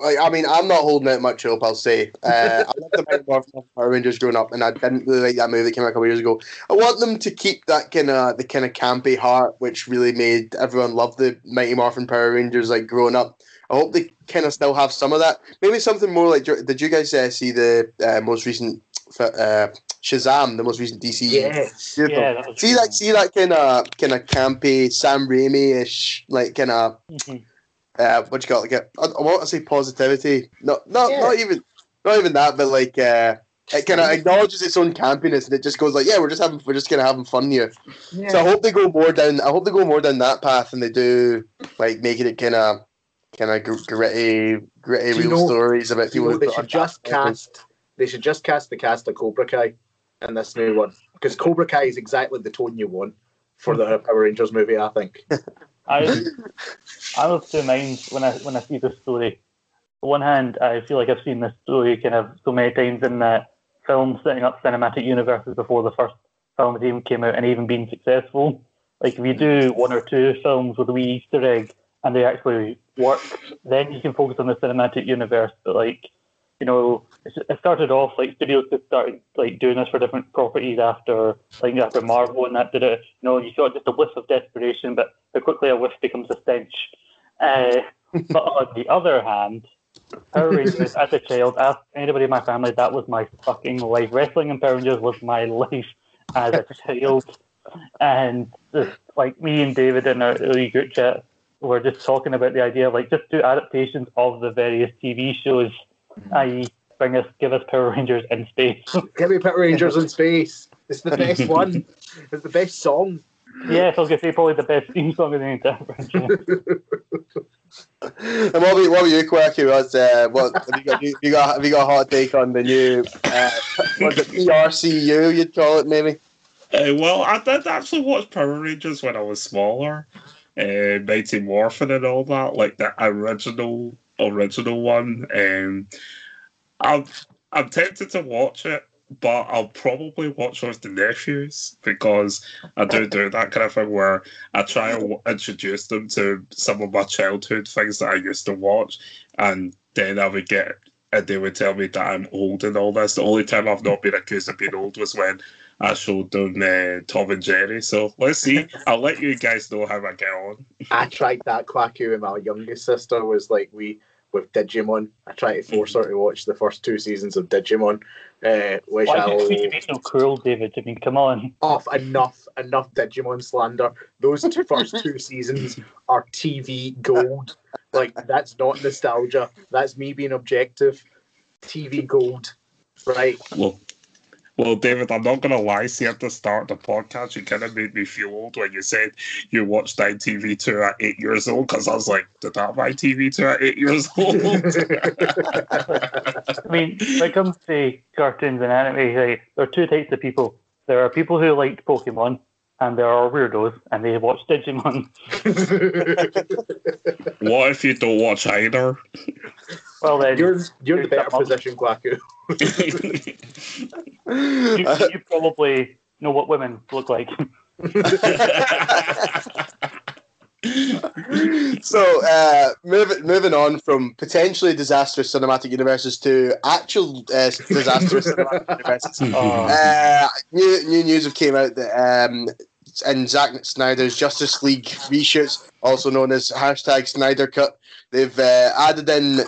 like, I mean, I'm not holding out much hope. I'll say. Uh, I love the Mighty Morphin Power Rangers growing up, and I didn't really like that movie that came out a couple years ago. I want them to keep that kind of the kind of campy heart, which really made everyone love the Mighty Morphin Power Rangers like growing up. I hope they kind of still have some of that. Maybe something more like. Did you guys uh, see the uh, most recent uh, Shazam, the most recent DC? Yes. Yeah, that see that, see that kind of kind of campy Sam Raimi ish, like kind of Mhm. Uh, what you call it? Like I want to say positivity. No, not Yeah. not even not even that, but like uh, it kind of acknowledges its own campiness and it just goes like, yeah, we're just having we're just kind of having fun here. So I hope they go more down. I hope they go more down that path and they do like making it kind of kind of gr- gritty, gritty real know- stories about You people. know, they should just on- cast. They should just cast the cast of Cobra Kai in this new one because Cobra Kai is exactly the tone you want for the Power Rangers movie. I think. I I have two minds when I when I see this story. On one hand, I feel like I've seen this story kind of so many times in that films setting up cinematic universes before the first films even came out and even being successful. Like if you do one or two films with a wee Easter egg and they actually work, then you can focus on the cinematic universe. But like, you know, it started off like studios just started like doing this for different properties after like after Marvel and that did it. You know, you got just a whiff of desperation, but how quickly a whiff becomes a stench. Uh, but on the other hand, Power Rangers as a child, ask anybody in my family, that was my fucking life. Wrestling and Power Rangers was my life as a child. And just like me and David in our early group chat were just talking about the idea of like just do adaptations of the various TV shows, i.e., bring us, give us Power Rangers in space. Give me Power Rangers in space. It's the best one. It's the best song. yes, I was gonna say probably the best theme song in the entire franchise. And what about, what about you, Quirky? What's, uh, what have you, got, you, you got? Have you got a hot take on the new? Uh, what's it PRCU? You'd call it maybe. Uh, well, I did actually watch Power Rangers when I was smaller. Uh, Mighty Morphin and all that, like the original, original one. Um, I'm, I'm tempted to watch it, but I'll probably watch with the nephews because I do do that kind of thing where I try and w- introduce them to some of my childhood things that I used to watch, and then I would get and they would tell me that I'm old and all this. The only time I've not been accused of being old was when I showed them uh, Tom and Jerry. So let's see. I'll let you guys know how I get on. I tried that quacky with my youngest sister. Was like we with Digimon. I try to force her to watch the first two seasons of Digimon, uh, which Why I'll do you be so cruel, David? I mean, come on. off enough enough Digimon slander. Those two first two seasons are TV gold. Like that's not nostalgia. That's me being objective. TV gold, right? Well, well, David, I'm not gonna lie. See, at the start of the podcast, you kind of made me feel old when you said you watched ITV2 at eight years old. Because I was like, did I have ITV2 at eight years old? I mean, when it comes to cartoons and anime, like, there are two types of people. There are people who liked Pokemon, and there are weirdos, and they watch Digimon. what if you don't watch either? Well, then you're you're the better Something position, Kwaku. You, you probably know what women look like. so, uh, moving moving on from potentially disastrous cinematic universes to actual uh, disastrous cinematic universes. Oh. Uh, new, new news have came out that um, in Zack Snyder's Justice League reshoots, also known as hashtag Snyder Cut, they've uh, added in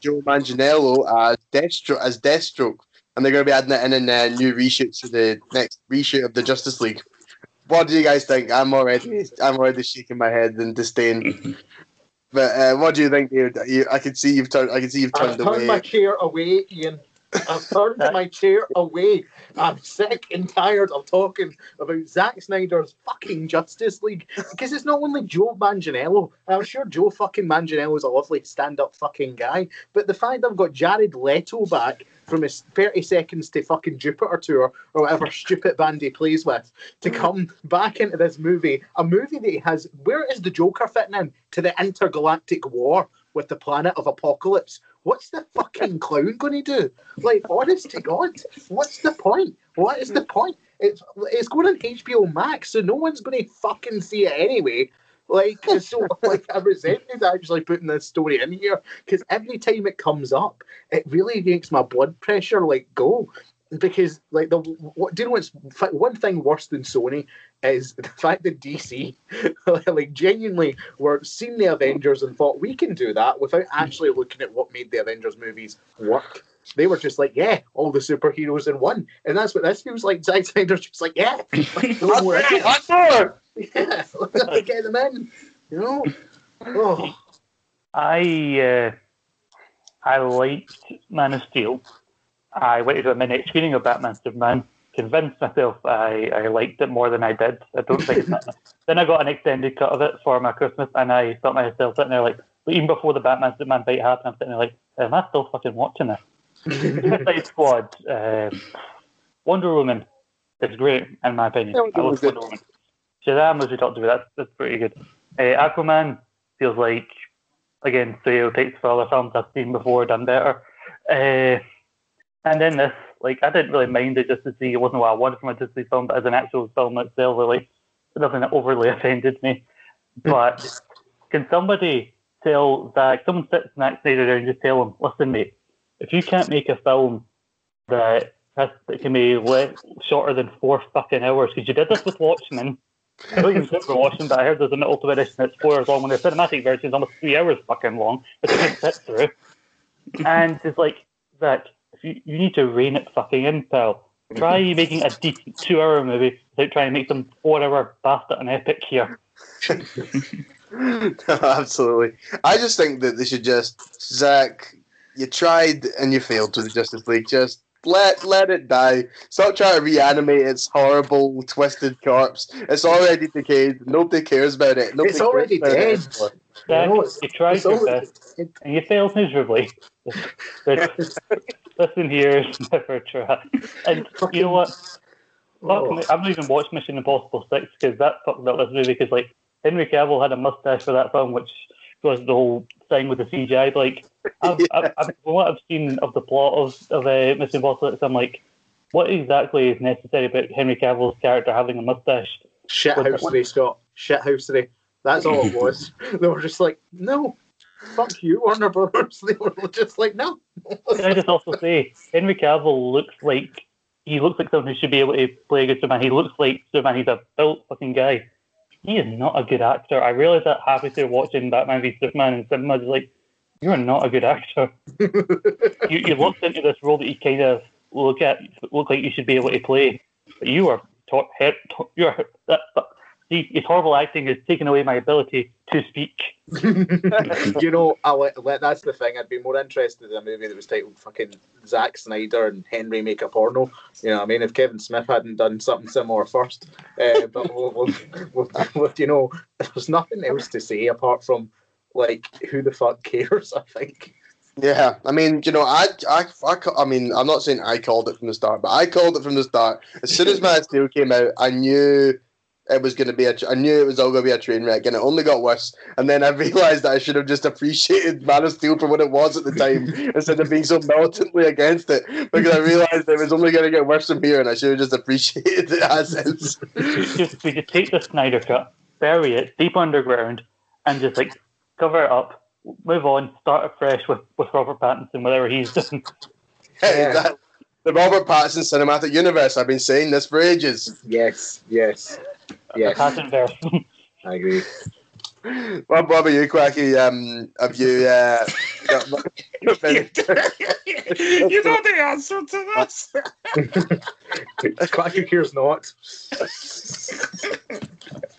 Joe Manganiello as Deathstroke, as Deathstroke, and they're going to be adding it in in uh, new reshoots for the next reshoot of the Justice League. What do you guys think? I'm already, I'm already shaking my head in disdain. But uh, what do you think, David? You, I can see you've turned. I can see you've turned I've turned turned away. my chair away, Ian. I've turned uh, my chair away. I'm sick and tired of talking about Zack Snyder's fucking Justice League because it's not only Joe Manganiello. I'm sure Joe fucking Manganiello is a lovely stand-up fucking guy, but the fact I've got Jared Leto back from his 30 seconds to fucking Jupiter tour or whatever stupid band he plays with to come back into this movie, a movie that he has. Where is the Joker fitting in to the intergalactic war with the planet of Apocalypse? What's the fucking clown going to do? Like, honest to God, what's the point? What is the point? It's it's going on HBO Max, so no one's going to fucking see it anyway. Like, so like I resented actually putting this story in here because every time it comes up, it really makes my blood pressure like go. Because like the what do you know what's one thing worse than Sony is the fact that DC like genuinely were seen the Avengers and thought we can do that without actually looking at what made the Avengers movies work. They were just like, yeah, all the superheroes in one, and that's what this feels like. Zack Snyder's just like, yeah, throw more yeah, get them in, you know. Oh, I uh, I liked Man of Steel. I went to a midnight screening of Batman Superman. Convinced myself I, I liked it more than I did. I don't think. then I got an extended cut of it for my Christmas, and I felt myself sitting there like, but even before the Batman Superman fight happened, I'm sitting there like, am I still fucking watching this? Suicide Squad, um, Wonder Woman is great in my opinion. I love. Wonder Woman. Shazam, as we talked about, that's, that's pretty good. Uh, Aquaman feels like again stereotypes for other films I've seen before, done better. Uh, and then this, like, I didn't really hmm. mind it just to see it wasn't what I wanted from a Disney film, but as an actual film itself, it, like, nothing that overly offended me. But can somebody tell that someone sits Zack Snyder down and just tell him, listen, mate, if you can't make a film that has, that can be le- shorter than four fucking hours, because you did this with Watchmen. I don't even for Watchmen, but I heard there's an ultimate edition that's four hours long when the cinematic version is almost three hours fucking long, but you can sit through. And it's like, if you, you need to rein it fucking in, pal. Try making a decent two hour movie without trying to make some four hour bastard and epic here. Absolutely. I just think that they should just Zach. You tried and you failed with the Justice League. Just let let it die. Stop trying to reanimate its horrible, twisted corpse. It's already decayed. Nobody cares about it. Nobody It's already cares about it dead. anymore. It's- you tried it's your already- best and you failed miserably. Listen here, never try. And you know what? Oh. me, I've not even watched Mission Impossible 6 because that fucked up this movie because, like, Henry Cavill had a mustache for that film, which was the whole thing with the CGI. Like, I've, I've, I've, from what I've seen of the plot of, of uh, Mission Impossible 6, I'm like, what exactly is necessary about Henry Cavill's character having a mustache? Shithousery, Scott. Shithousery. That's all it was. they were just like, no, fuck you, Warner Brothers. They were just like, no. Can I just also say, Henry Cavill looks like he looks like someone who should be able to play a good Superman. He looks like Superman. He's a built fucking guy. He is not a good actor. I realized that halfway through watching Batman v Superman and cinema. I was like, you are not a good actor. you, you looked into this role that you kind of look at, look like you should be able to play, but you are to- he- to- you are that, that, see, it's horrible acting has taken away my ability to speak. you know, I let, let, that's the thing. I'd be more interested in a movie that was titled fucking Zack Snyder and Henry Make a Porno. You know what I mean? If Kevin Smith hadn't done something similar first. Uh, but, we'll, we'll, we'll, we'll, you know, there's nothing else to say apart from, like, who the fuck cares, I think. Yeah, I mean, you know, I, I, I, I mean, I'm not saying I called it from the start, but I called it from the start. As soon as Man of Steel came out, I knew it was going to be a. I knew it was all going to be a train wreck, and it only got worse. And then I realized that I should have just appreciated Man of Steel for what it was at the time, instead of being so militantly against it. Because I realized it was only going to get worse from here, and I should have just appreciated the assets. just, we just take the Snyder cut, bury it deep underground, and just like cover it up, move on, start afresh with, with Robert Pattinson, whatever he's doing. Hey, that, the Robert Pattinson cinematic universe. I've been saying this for ages. Yes, yes, yes. Pattinson verse. I agree. What, what about you, Quacky? Um, have you uh, got, got you, you know the answer to this. Quacky cares not.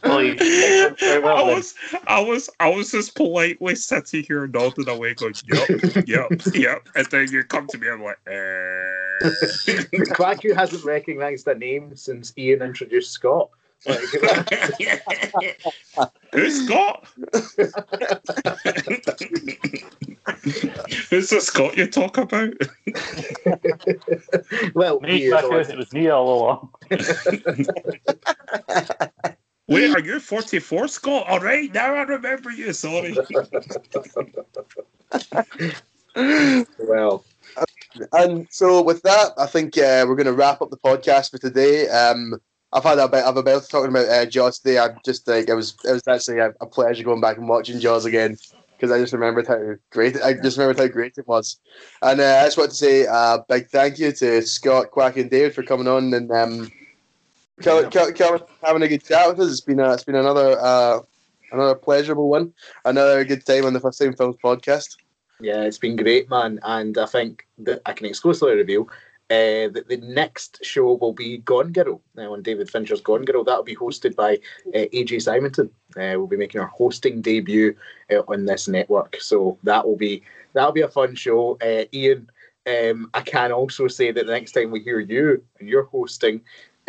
well, you- very well I was, I was, I was just politely sitting here nodding away, going, "Yep, yep, yep," and then you come to me, I'm like, eh. Quacky hasn't recognised a name since Ian introduced Scott. Like, Who's Scott? Who's the Scott you talk about? well, Me, he is back it was me all along. Wait, are you 44, Scott? All right, now I remember you. Sorry. well, And so, with that, I think uh, we're going to wrap up the podcast for today. Um, I've had a bit of a bit talking about uh, Jaws today. I'm just think it was it was actually a, a pleasure going back and watching Jaws again because I just remembered how great I just remembered how great it was. And uh, I just want to say a big thank you to Scott, Quack, and David for coming on and um, having a good chat with us. It's been a, it's been another uh, another pleasurable one, another good time on the First Time Films podcast. yeah, it's been great, man. And I think that I can exclusively reveal uh, that the next show will be Gone Girl uh, on David Fincher's Gone Girl. That'll be hosted by uh, AJ Simonton. Uh, we'll be making our hosting debut uh, on this network, so that will be that'll be a fun show. Uh, Ian, um, I can also say that the next time we hear you and you're hosting.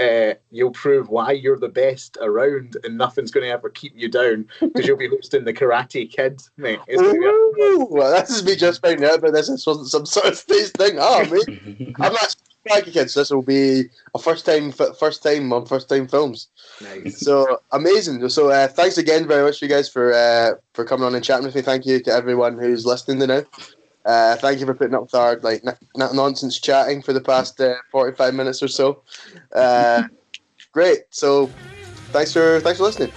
Uh, you'll prove why you're the best around, and nothing's going to ever keep you down because you'll be hosting the Karate Kid, mate. It's gonna be a- Ooh, well, this is me just finding out about this. This wasn't some sort of stage thing. Oh, mate. I'm not back again, so this will be a first time, first time on first time films. Nice. So amazing. So uh, thanks again very much, you guys, for uh, for coming on and chatting with me. Thank you to everyone who's listening to now. Uh, thank you for putting up with our like n- n- nonsense chatting for the past uh, forty five minutes or so. Uh, great. So thanks for thanks for listening.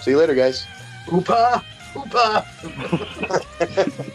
See you later, guys. Hoopa! Hoopa!